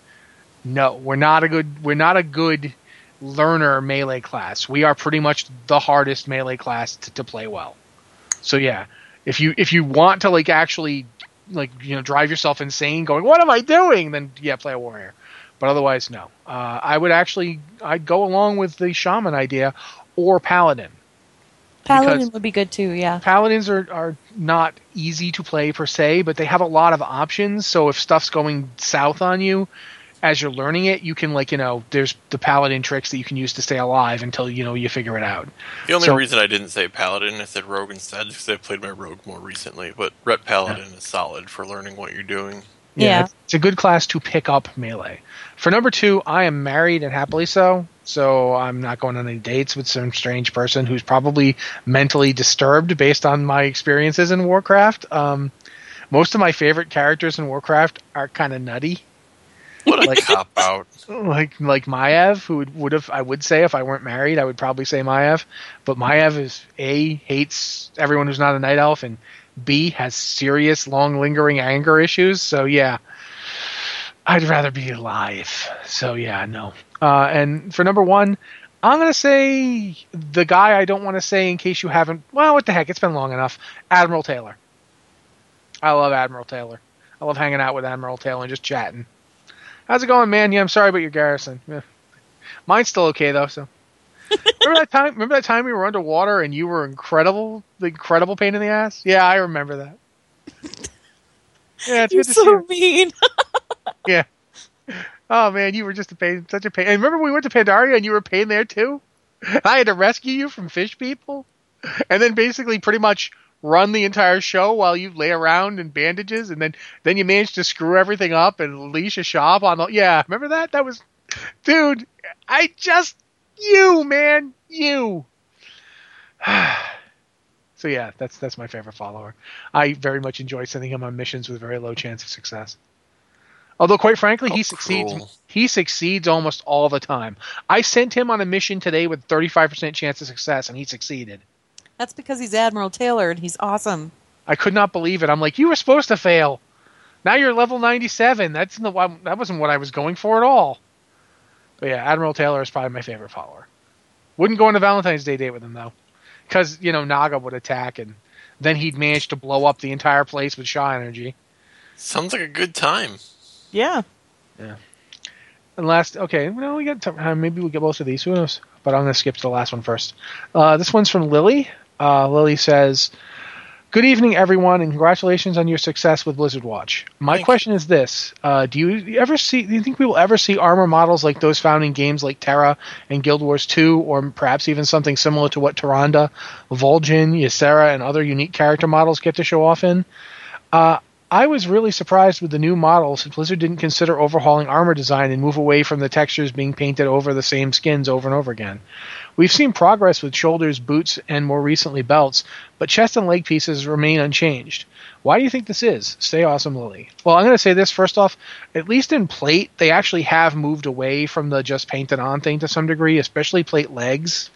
No, we're not a good. We're not a good learner melee class. We are pretty much the hardest melee class to, to play well. So yeah, if you if you want to like actually like you know drive yourself insane, going what am I doing? Then yeah, play a warrior. But otherwise, no. Uh, I would actually I'd go along with the shaman idea or paladin. Paladin would be good too. Yeah. Paladins are, are not easy to play per se, but they have a lot of options. So if stuff's going south on you as you're learning it, you can like you know there's the paladin tricks that you can use to stay alive until you know you figure it out. The only So- reason I didn't say Paladin, I said Rogue instead, because I played my Rogue more recently. But Ret Paladin is solid for learning what you're doing. Yeah. it's, it's a good class to pick up melee. For number two, I am married and happily so, so I'm not going on any dates with some strange person who's probably mentally disturbed based on my experiences in Warcraft. Um, most of my favorite characters in Warcraft are kind of nutty. What a Like- cop out. like like Maev, who would, would have I would say if I weren't married, I would probably say Maev. But Maev is a hates everyone who's not a night elf, and B has serious, long, lingering anger issues. So yeah, I'd rather be alive. So yeah, no. Uh, and for number one, I'm gonna say the guy I don't want to say in case you haven't. Well, what the heck? It's been long enough. Admiral Taylor. I love Admiral Taylor. I love hanging out with Admiral Taylor and just chatting. How's it going, man? Yeah, I'm sorry about your garrison. Yeah. Mine's still okay though. So remember that time? Remember that time we were underwater and you were incredible, the incredible pain in the ass. Yeah, I remember that. Yeah, it's You're good to so you. mean. Yeah. Oh man, you were just a pain, such a pain. And remember we went to Pandaria and you were a pain there too. I had to rescue you from fish people, and then basically pretty much run the entire show while you lay around in bandages, and then then you manage to screw everything up and leash a shop on the. Yeah, remember that? That was, dude. I just you man you. so yeah, that's that's my favorite follower. I very much enjoy sending him on missions with very low chance of success. Although, quite frankly, How he succeeds. cruel. He succeeds almost all the time. I sent him on a mission today with 35% chance of success, and he succeeded. That's because he's Admiral Taylor and he's awesome. I could not believe it. I'm like, you were supposed to fail. Now you're level 97. That's the. That wasn't what I was going for at all. But yeah, Admiral Taylor is probably my favorite follower. Wouldn't go on a Valentine's Day date with him though, because you know Naga would attack, and then he'd manage to blow up the entire place with Sha energy. Sounds like a good time. Yeah. Yeah. And last, okay, well, we got time. Maybe we get both of these. Who knows? But I'm going to skip to the last one first. Uh, this one's from Lily. Uh, Lily says, "Good evening, everyone, and congratulations on your success with Blizzard Watch. My question is this: uh, Do you ever see? Do you think we will ever see armor models like those found in games like TERA and Guild Wars 2, or perhaps even something similar to what Tyrande, Vol'jin, Ysera, and other unique character models get to show off in?" Uh, I was really surprised with the new models Blizzard didn't consider overhauling armor design and move away from the textures being painted over the same skins over and over again. We've seen progress with shoulders, boots, and more recently belts, but chest and leg pieces remain unchanged. Why do you think this is? Stay awesome, Lily. Well, I'm going to say this first off. At least in plate, they actually have moved away from the just painted on thing to some degree, especially plate legs.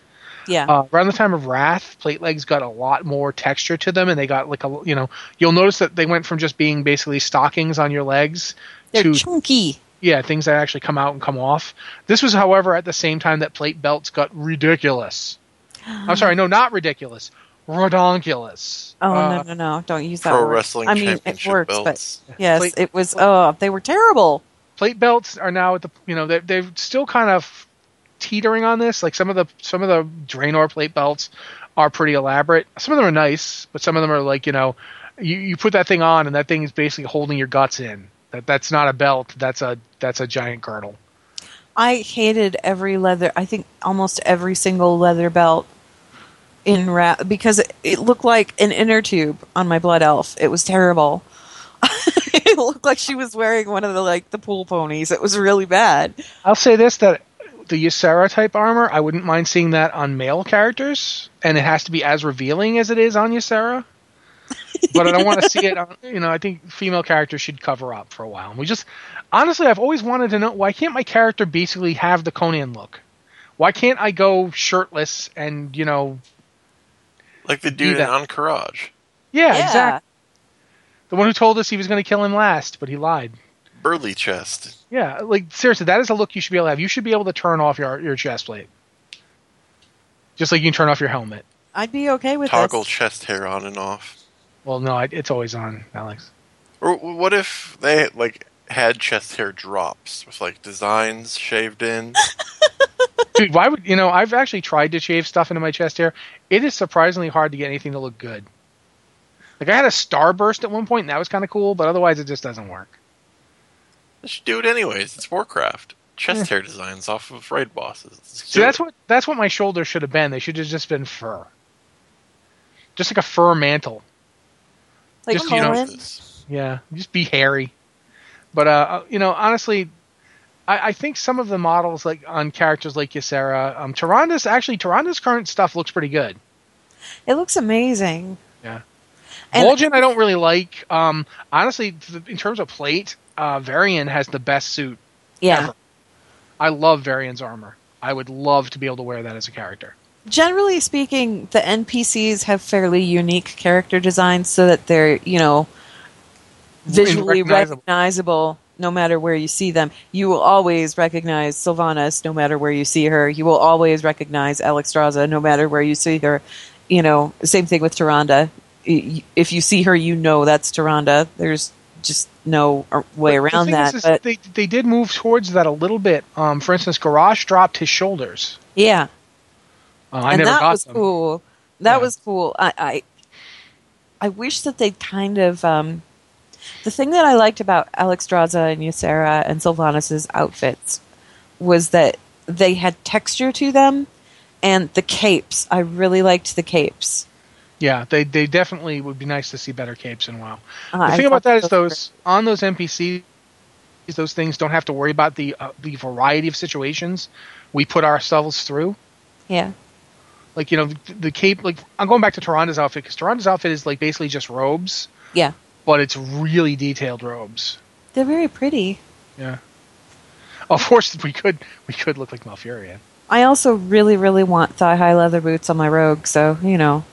Yeah. Uh, around the time of Wrath, plate legs got a lot more texture to them, and they got like a you know you'll notice that they went from just being basically stockings on your legs They're to chunky. yeah things that actually come out and come off. This was, however, at the same time that plate belts got ridiculous. I'm sorry, no, not ridiculous, redonkulous. Oh Uh, no no no! Don't use that Pro word. Wrestling I mean, it Championship works, belts. but yes, Plate- it was. Oh, they were terrible. plate belts are now at the you know they're, they're still kind of teetering on this like some of the some of the draenor plate belts are pretty elaborate some of them are nice but some of them are like you know you, you put that thing on and that thing is basically holding your guts in that that's not a belt that's a that's a giant girdle I hated every leather. I think almost every single leather belt in Ra because it, it looked like an inner tube on my blood elf. It was terrible. it looked like she was wearing one of the like the pool ponies. It was really bad. i'll say this that the Ysera type armor i wouldn't mind seeing that on male characters and it has to be as revealing as it is on Ysera but I don't want to see it. On, you know, I think female characters should cover up for a while. And we just, honestly, I've always wanted to know why can't my character basically have the Conan look? Why can't I go shirtless and you know, Like the dude in that. Encourage. yeah, Yeah. exactly. The one who told us he was going to kill him last, but he lied. Burly chest. Yeah, like seriously, that is a look you should be able to have. You should be able to turn off your your chest plate, just like you can turn off your helmet. I'd be okay with that. Toggle this. chest hair on and off. Well, no, I- it's always on, Alex. Or what if they like had chest hair drops with like designs shaved in? Dude, why would you know? I've actually tried to shave stuff into my chest hair. It is surprisingly hard to get anything to look good. Like I had a starburst at one point, and that was kind of cool, but otherwise it just doesn't work. They should do it anyways. It's Warcraft. Chest hair designs off of raid bosses. Let's See, that's it. what that's what my shoulders should have been. They should have just been fur, just like a fur mantle. Like just, you know, Yeah, just be hairy. But uh, you know, honestly, I, I think some of the models like on characters like Ysera, um, Tyrande's actually Tyrande's current stuff looks pretty good. It looks amazing. Yeah. And- Vol'jin I don't really like. Um, honestly, in terms of plate, uh, Varian has the best suit Yeah. ever. I love Varian's armor. I would love to be able to wear that as a character. Generally speaking, the NPCs have fairly unique character designs so that they're, you know, visually Recognizable. recognizable no matter where you see them. You will always recognize Sylvanas no matter where you see her. You will always recognize Alexstrasza no matter where you see her. You know, same thing with Tyrande. If you see her, you know that's Tyrande. There's just no way But around that. is, but they they did move towards that a little bit. Um, for instance, Garrosh dropped his shoulders. yeah, Uh, I and never that got was them. cool. That Yeah. was cool. I, I I wish that they'd kind of um, the thing that I liked about Alex Alexstrasza and Ysera and Sylvanas' outfits was that they had texture to them, and the capes. I really liked the capes. Yeah, they they definitely would be nice to see better capes in WoW. Uh, The I thing about that is those those on those NPCs, those things don't have to worry about the uh, the variety of situations we put ourselves through. yeah, Like you know, the, the cape. Like I'm going back to Tyrande's outfit because Tyrande's outfit is like basically just robes, yeah, but it's really detailed robes. they're very pretty. Yeah. Of course, we could we could look like Malfurion. I also really, really want thigh high leather boots on my rogue. So you know,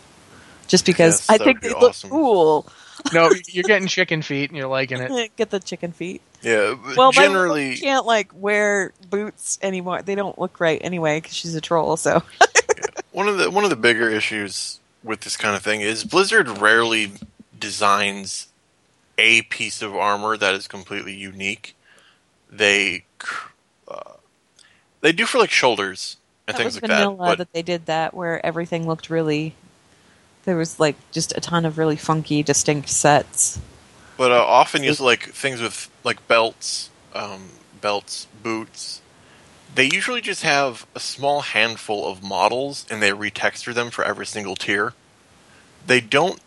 just because Yes, I think would they be look cool. No, you're getting chicken feet and you're liking it. Get the chicken feet. Yeah, Well, generally, rogue can't like wear boots anymore. They don't look right anyway because she's a troll. So one of the one of the bigger issues with this kind of thing is Blizzard rarely designs a piece of armor that is completely unique. They uh, they do for like shoulders and that things was like vanilla that, but that they did that where everything looked really. There was like just a ton of really funky, distinct sets. but uh, often you like things with like belts, um, belts, boots. They usually just have a small handful of models and they retexture them for every single tier. They don't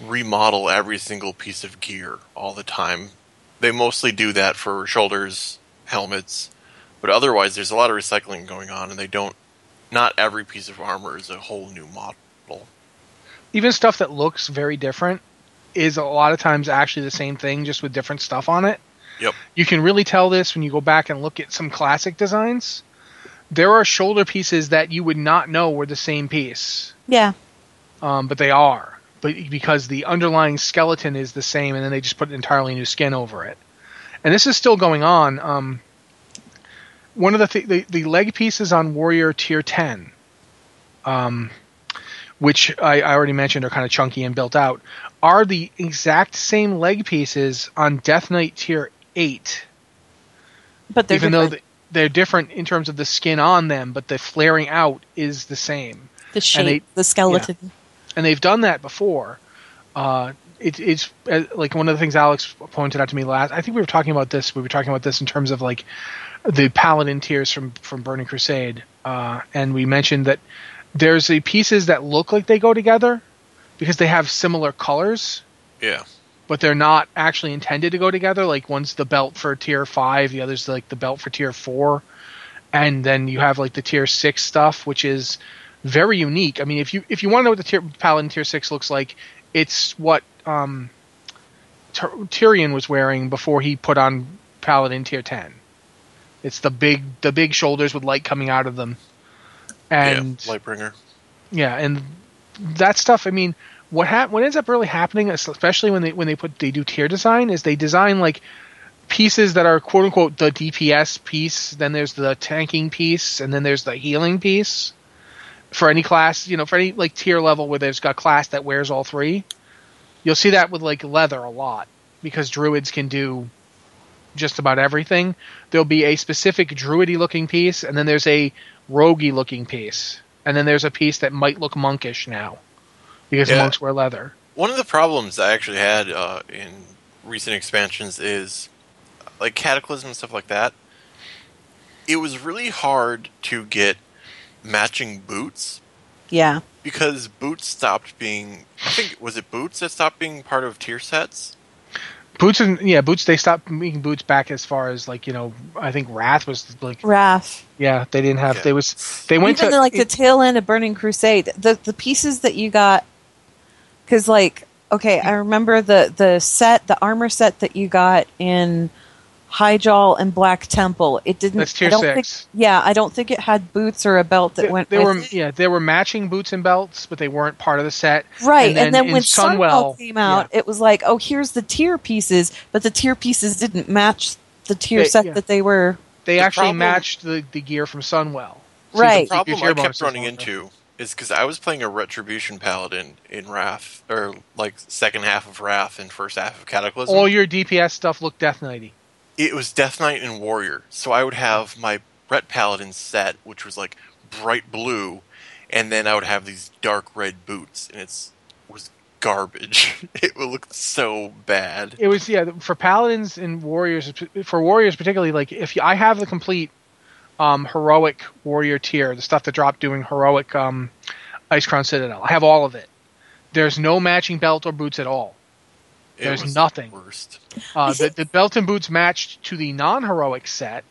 remodel every single piece of gear all the time. They mostly do that for shoulders, helmets, but otherwise there's a lot of recycling going on and they don't not every piece of armor is a whole new model. Even stuff that looks very different is a lot of times actually the same thing, just with different stuff on it. Yep. You can really tell this when you go back and look at some classic designs. There are shoulder pieces that you would not know were the same piece, Yeah, um, but they are. But because the underlying skeleton is the same, and then they just put an entirely new skin over it. And this is still going on. Um, one of the, th- the the leg pieces on Warrior Tier Ten, um, which I, I already mentioned are kind of chunky and built out, are the exact same leg pieces on Death Knight Tier Eight but they're even different. though they're different in terms of the skin on them, but the flaring out is the same. the shape, they- the skeleton. And they've done that before. Uh, it, it's uh, like one of the things Alex pointed out to me last. I think we were talking about this. We were talking about this in terms of like the paladin tiers from from Burning Crusade, uh, and we mentioned that there's the pieces that look like they go together because they have similar colors. Yeah. but they're not actually intended to go together. Like one's the belt for tier five, the other's like the belt for tier four, and then you have like the tier six stuff, which is very unique. I mean, if you if you want to know what the tier paladin tier six looks like, it's what um, Tyr- Tirion was wearing before he put on paladin tier ten. It's the big the big shoulders with light coming out of them, and yeah, Lightbringer. yeah, and that stuff. I mean, what hap- what ends up really happening, especially when they when they put they do tier design, is they design like pieces that are quote unquote the DPS piece. Then there's the tanking piece, and then there's the healing piece for any class. You know, for any like tier level where there's got class that wears all three. You'll see that with like leather a lot because druids can do just about everything. There'll be a specific druidy looking piece, and then there's a roguey looking piece, and then there's a piece that might look monkish now because Yeah. monks wear leather. One of the problems I actually had uh, in recent expansions is like Cataclysm and stuff like that. It was really hard to get matching boots Yeah, because boots stopped being. I think was it boots that stopped being part of tier sets. Boots and yeah, boots. They stopped making boots back as far as like you know. I think Wrath was like Wrath. yeah. They didn't have. Yeah. They was they went Even to the, like the tail end of Burning Crusade, the the pieces that you got, because like okay, I remember the the set, the armor set that you got in Hyjal and Black Temple. It didn't. That's tier I don't six. Think, yeah, I don't think it had boots or a belt that They, went. they with were it. yeah, they were matching boots and belts, but they weren't part of the set. Right, and then, in when Sunwell, Sunwell came out, it was like, oh, here's the tier pieces, but the tier pieces didn't match the tier They- set yeah. that they were. they The actually problem- matched the, the gear from Sunwell. So you Right. The keep your problem I kept running into is because I was playing a Retribution Paladin in Wrath, or like second half of Wrath and first half of Cataclysm. All your DPS stuff looked Death Knighty. It was Death Knight and Warrior. So I would have my Ret Paladin set, which was like bright blue, and then I would have these dark red boots, and it's was garbage. it looked so bad. It was yeah for paladins and warriors. For warriors particularly, like if you, I have the complete um, heroic warrior tier, the stuff that dropped doing heroic um, Icecrown Citadel. I have all of it. There's no matching belt or boots at all. It There's was nothing. The worst. Uh, the, the belt and boots matched to the non-heroic set,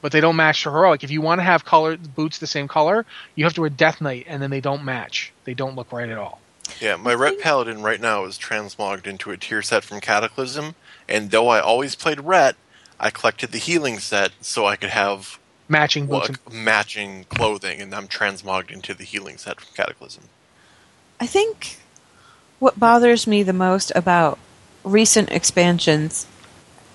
but they don't match to heroic. If you want to have color boots the same color, you have to wear Death Knight, and then they don't match. They don't look right at all. Yeah, my Ret Paladin right now is transmogged into a tier set from Cataclysm, and though I always played Ret, I collected the healing set so I could have Matching boots. and, matching clothing, and I'm transmogged into the healing set from Cataclysm. I think what bothers me the most about recent expansions,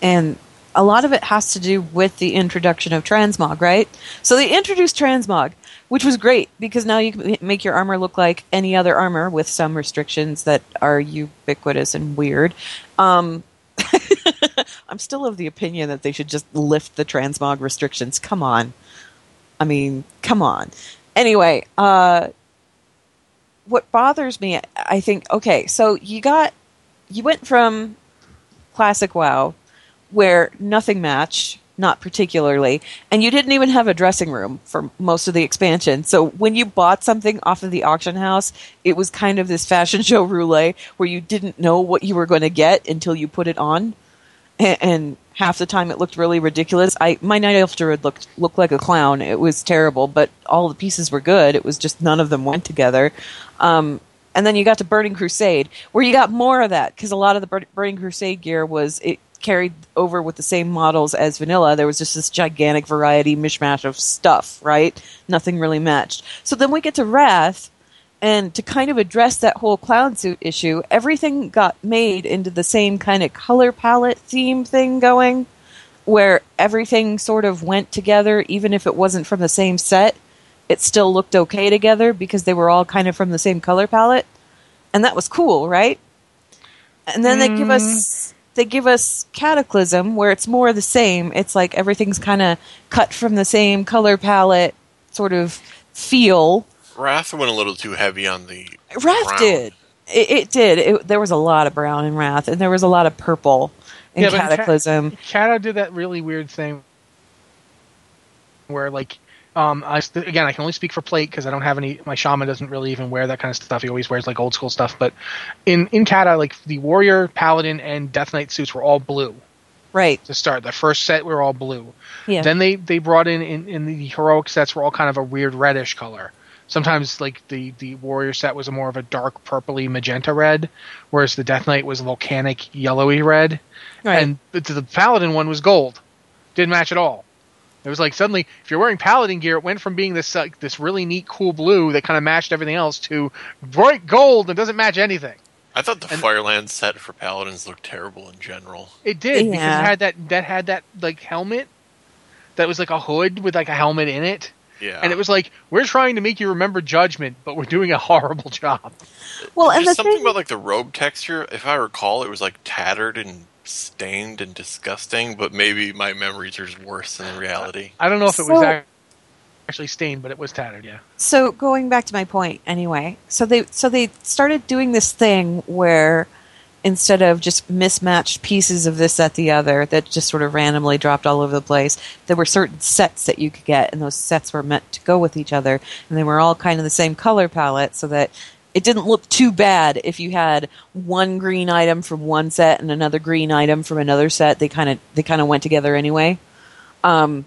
and a lot of it has to do with the introduction of transmog, right? So they introduced transmog, which was great because now you can make your armor look like any other armor with some restrictions that are ubiquitous and weird. Um, I'm still of the opinion that they should just lift the transmog restrictions. Come on. I mean, come on. Anyway, uh, what bothers me, I think, okay, so you got, you went from classic WoW, where nothing matched, not particularly, and you didn't even have a dressing room for most of the expansion. So when you bought something off of the auction house, it was kind of this fashion show roulette where you didn't know what you were going to get until you put it on, and, and half the time it looked really ridiculous. I my night elf druid looked looked like a clown. It was terrible, but all the pieces were good. It was just none of them went together. Um, and then you got to Burning Crusade, where you got more of that because a lot of the Burning Crusade gear was it carried over with the same models as vanilla. There was just this gigantic variety mishmash of stuff, right? Nothing really matched. So then we get to Wrath, and to kind of address that whole clown suit issue, everything got made into the same kind of color palette theme thing going, where everything sort of went together, even if it wasn't from the same set. It still looked okay together because they were all kind of from the same color palette, and that was cool, right? And then they give us mm. they give us Cataclysm, where it's more of the same. It's like everything's kind of cut from the same color palette, sort of feel. Wrath went a little too heavy on the Wrath brown. did. It, it did. It, there was a lot of brown in Wrath, and there was a lot of purple in Yeah, but in Ca- Cataclysm. Kata did that really weird thing where, like, um, I st- again, I can only speak for plate because I don't have any. My shaman doesn't really even wear that kind of stuff. He always wears like old school stuff. But in in Kata, like the warrior, paladin, and death knight suits were all blue right. to start. The first set were all blue. Yeah. Then they they brought in, in in the heroic sets were all kind of a weird reddish color. Sometimes like the the warrior set was a more of a dark purpley magenta red, whereas the death knight was a volcanic yellowy red, right. and the, the paladin one was gold. Didn't match at all. It was like suddenly, if you're wearing paladin gear, it went from being this like, this really neat, cool blue that kind of matched everything else to bright gold that doesn't match anything. I thought the And- Fireland set for Paladins looked terrible in general. It did because it had that that had that like helmet that was like a hood with like a helmet in it. Yeah, And it was like, we're trying to make you remember Judgment, but we're doing a horrible job. well, and the something thing, about like the robe texture. If I recall, it was like tattered and stained and disgusting. But maybe my memories are worse than reality. I don't know if it was So- ac- actually stained, but it was tattered. Yeah. so going back to my point anyway so they so they started doing this thing where instead of just mismatched pieces of this at the other that just sort of randomly dropped all over the place there were certain sets that you could get and those sets were meant to go with each other and they were all kind of the same color palette so that it didn't look too bad if you had one green item from one set and another green item from another set they kind of they kind of went together anyway um,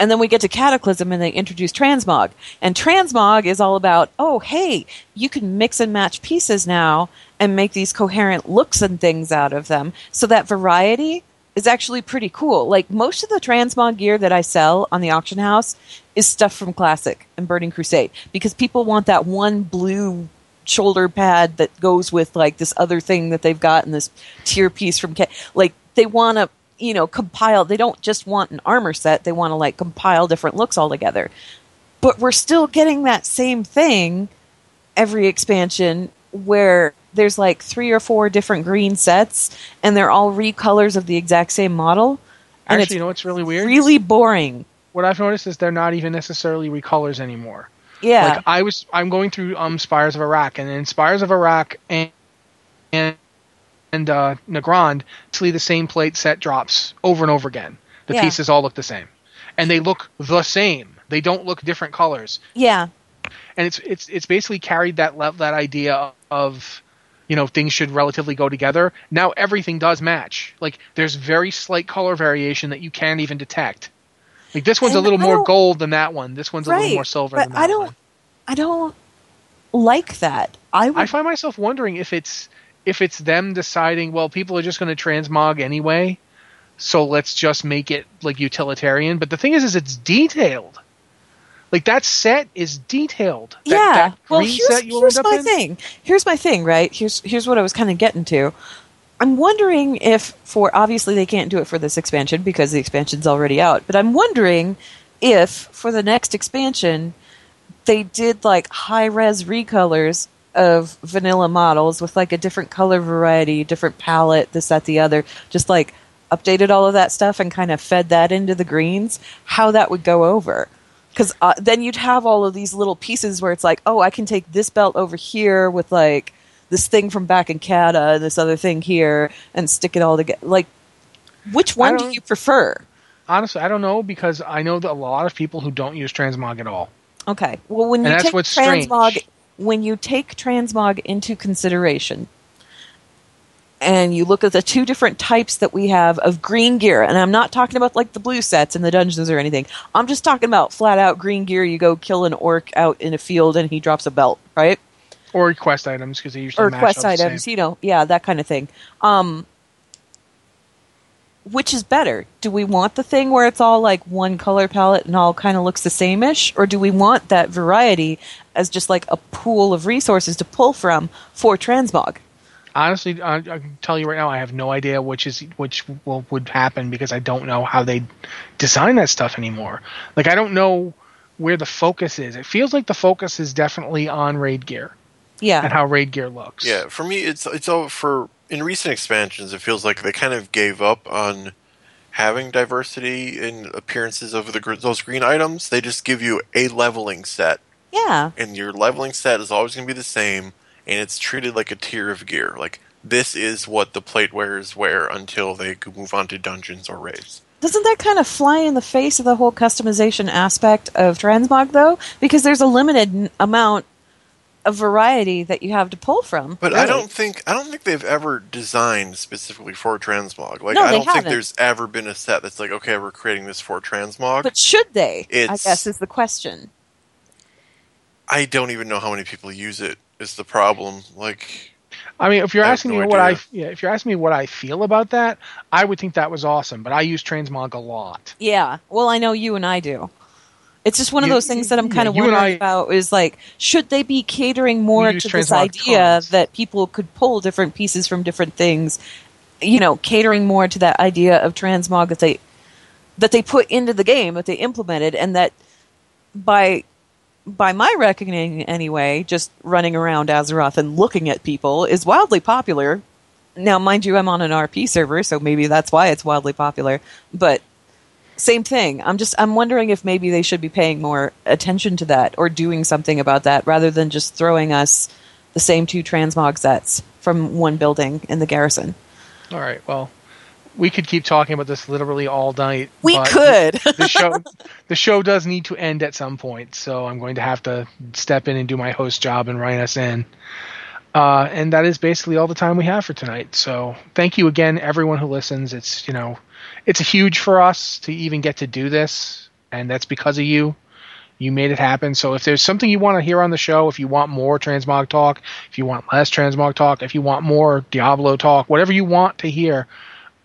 and then we get to Cataclysm and they introduce Transmog. And Transmog is all about, oh, hey, you can mix and match pieces now and make these coherent looks and things out of them. So that variety is actually pretty cool. Like most of the transmog gear that I sell on the auction house is stuff from Classic and Burning Crusade because people want that one blue shoulder pad that goes with like this other thing that they've got in this tier piece from K- like they want to you know compile they don't just want an armor set they want to like compile different looks all together but we're still getting that same thing every expansion where there's like three or four different green sets and they're all recolors of the exact same model and Actually, you know what's really weird? really boring what I've noticed is they're not even necessarily recolors anymore. yeah Like I was, I'm going through um Spires of Arak, and in Spires of Arak and and, and uh, Nagrand, actually the same plate set drops over and over again. The Yeah. pieces all look the same, and they look the same. They don't look different colors, yeah and it's it's it's basically carried that le- that idea of you know things should relatively go together. Now everything does match. Like there's very slight color variation that you can't even detect. Like this one's a little I more gold than that one. This one's a little more silver but than that I don't one. I don't like that. I would I find myself wondering if it's if it's them deciding, well, people are just going to transmog anyway, so let's just make it like utilitarian. But the thing is, is it's detailed. Like that set is detailed. That, yeah. that well, here's, here's my in. thing. Here's my thing, right? Here's here's what I was kind of getting to. I'm wondering if for obviously they can't do it for this expansion because the expansion's already out. But I'm wondering if for the next expansion they did like high res recolors of vanilla models with like a different color variety, different palette, this, that, the other. Just like updated all of that stuff and kind of fed that into the greens. How that would go over because uh, then you'd have all of these little pieces where it's like, oh, I can take this belt over here with like this thing from back in Canada and this other thing here and stick it all together. Like, which one do you prefer? Honestly, I don't know because I know that a lot of people who don't use transmog at all. Okay, well, when And you that's take transmog, strange. when you take transmog into consideration, and you look at the two different types that we have of green gear, and I'm not talking about like the blue sets in the dungeons or anything. I'm just talking about flat out green gear. You go kill an orc out in a field, and he drops a belt, right? Or quest items because they usually or match quest up the same. items, you know, yeah, that kind of thing. Um, which is better? Do we want the thing where it's all like one color palette and all kind of looks the same ish? Or do we want that variety as just like a pool of resources to pull from for transmog? Honestly, I, I can tell you right now, I have no idea which is which will would happen because I don't know how they design that stuff anymore. Like I don't know where the focus is. It feels like the focus is definitely on raid gear Yeah. and how raid gear looks. Yeah, for me, it's it's all for in recent expansions. It feels like they kind of gave up on having diversity in appearances of the those green items. They just give you a leveling set, Yeah. and your leveling set is always going to be the same, and it's treated like a tier of gear. Like this is what the plate wearers wear until they move on to dungeons or raids. Doesn't that kind of fly in the face of the whole customization aspect of transmog though? Because there's a limited amount of variety that you have to pull from. But I don't think I don't think they've ever designed specifically for transmog. Like No, I don't think haven't. there's ever been a set that's like, okay, we're creating this for transmog. But should they? I guess is the question. I don't even know how many people use it. Is the problem? Like, I mean, if you're I asking no me what I yeah, if you're asking me what I feel about that, I would think that was awesome. But I use transmog a lot. Yeah. Well, I know you and I do. It's just one of You- those things that I'm yeah, kind of you wondering I- about is like, should they be catering more to this idea tons. that people could pull different pieces from different things? You know, catering more to that idea of transmog that they that they put into the game that they implemented, and that by by my reckoning anyway, just running around Azeroth and looking at people is wildly popular. Now, mind you, I'm on an RP server, so maybe that's why it's wildly popular. But same thing. I'm just I'm wondering if maybe they should be paying more attention to that or doing something about that rather than just throwing us the same two transmog sets from one building in the garrison. All right. Well, we could keep talking about this literally all night. We could. the show the show does need to end at some point, so I'm going to have to step in and do my host job and write us in. Uh, and that is basically all the time we have for tonight. So thank you again, everyone who listens. It's you know, it's huge for us to even get to do this, and that's because of you. You made it happen. So if there's something you want to hear on the show, if you want more transmog talk, if you want less transmog talk, if you want more Diablo talk, whatever you want to hear,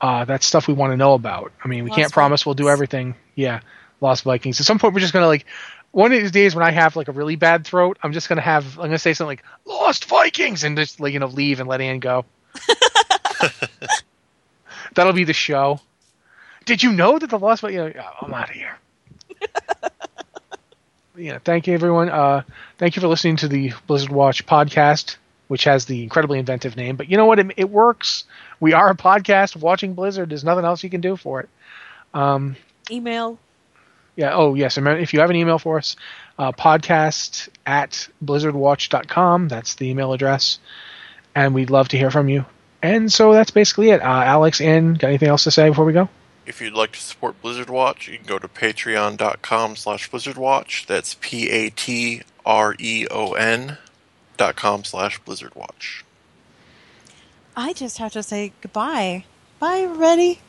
Uh, that's stuff we want to know about. I mean, we Lost can't promise we'll do everything. Yeah, Lost Vikings. At some point, we're just gonna like one of these days when I have like a really bad throat, I'm just gonna have I'm gonna say something like Lost Vikings and just like you know leave and let Anne go. That'll be the show. Did you know that the Lost Vikings? You know, I'm out of here. yeah, thank you everyone. Uh, thank you for listening to the Blizzard Watch podcast, which has the incredibly inventive name. But you know what? It, it works. We are a podcast watching Blizzard. There's nothing else you can do for it. Um, Email. yeah. Oh, yes. If you have an email for us, uh, podcast at blizzardwatch.com. That's the email address. And we'd love to hear from you. And so that's basically it. Uh, Alex, Ann, got anything else to say before we go? If you'd like to support Blizzard Watch, you can go to patreon.com slash blizzardwatch. That's P-A-T-R-E-O-N dot com slash blizzardwatch. I just have to say goodbye. Bye, everybody.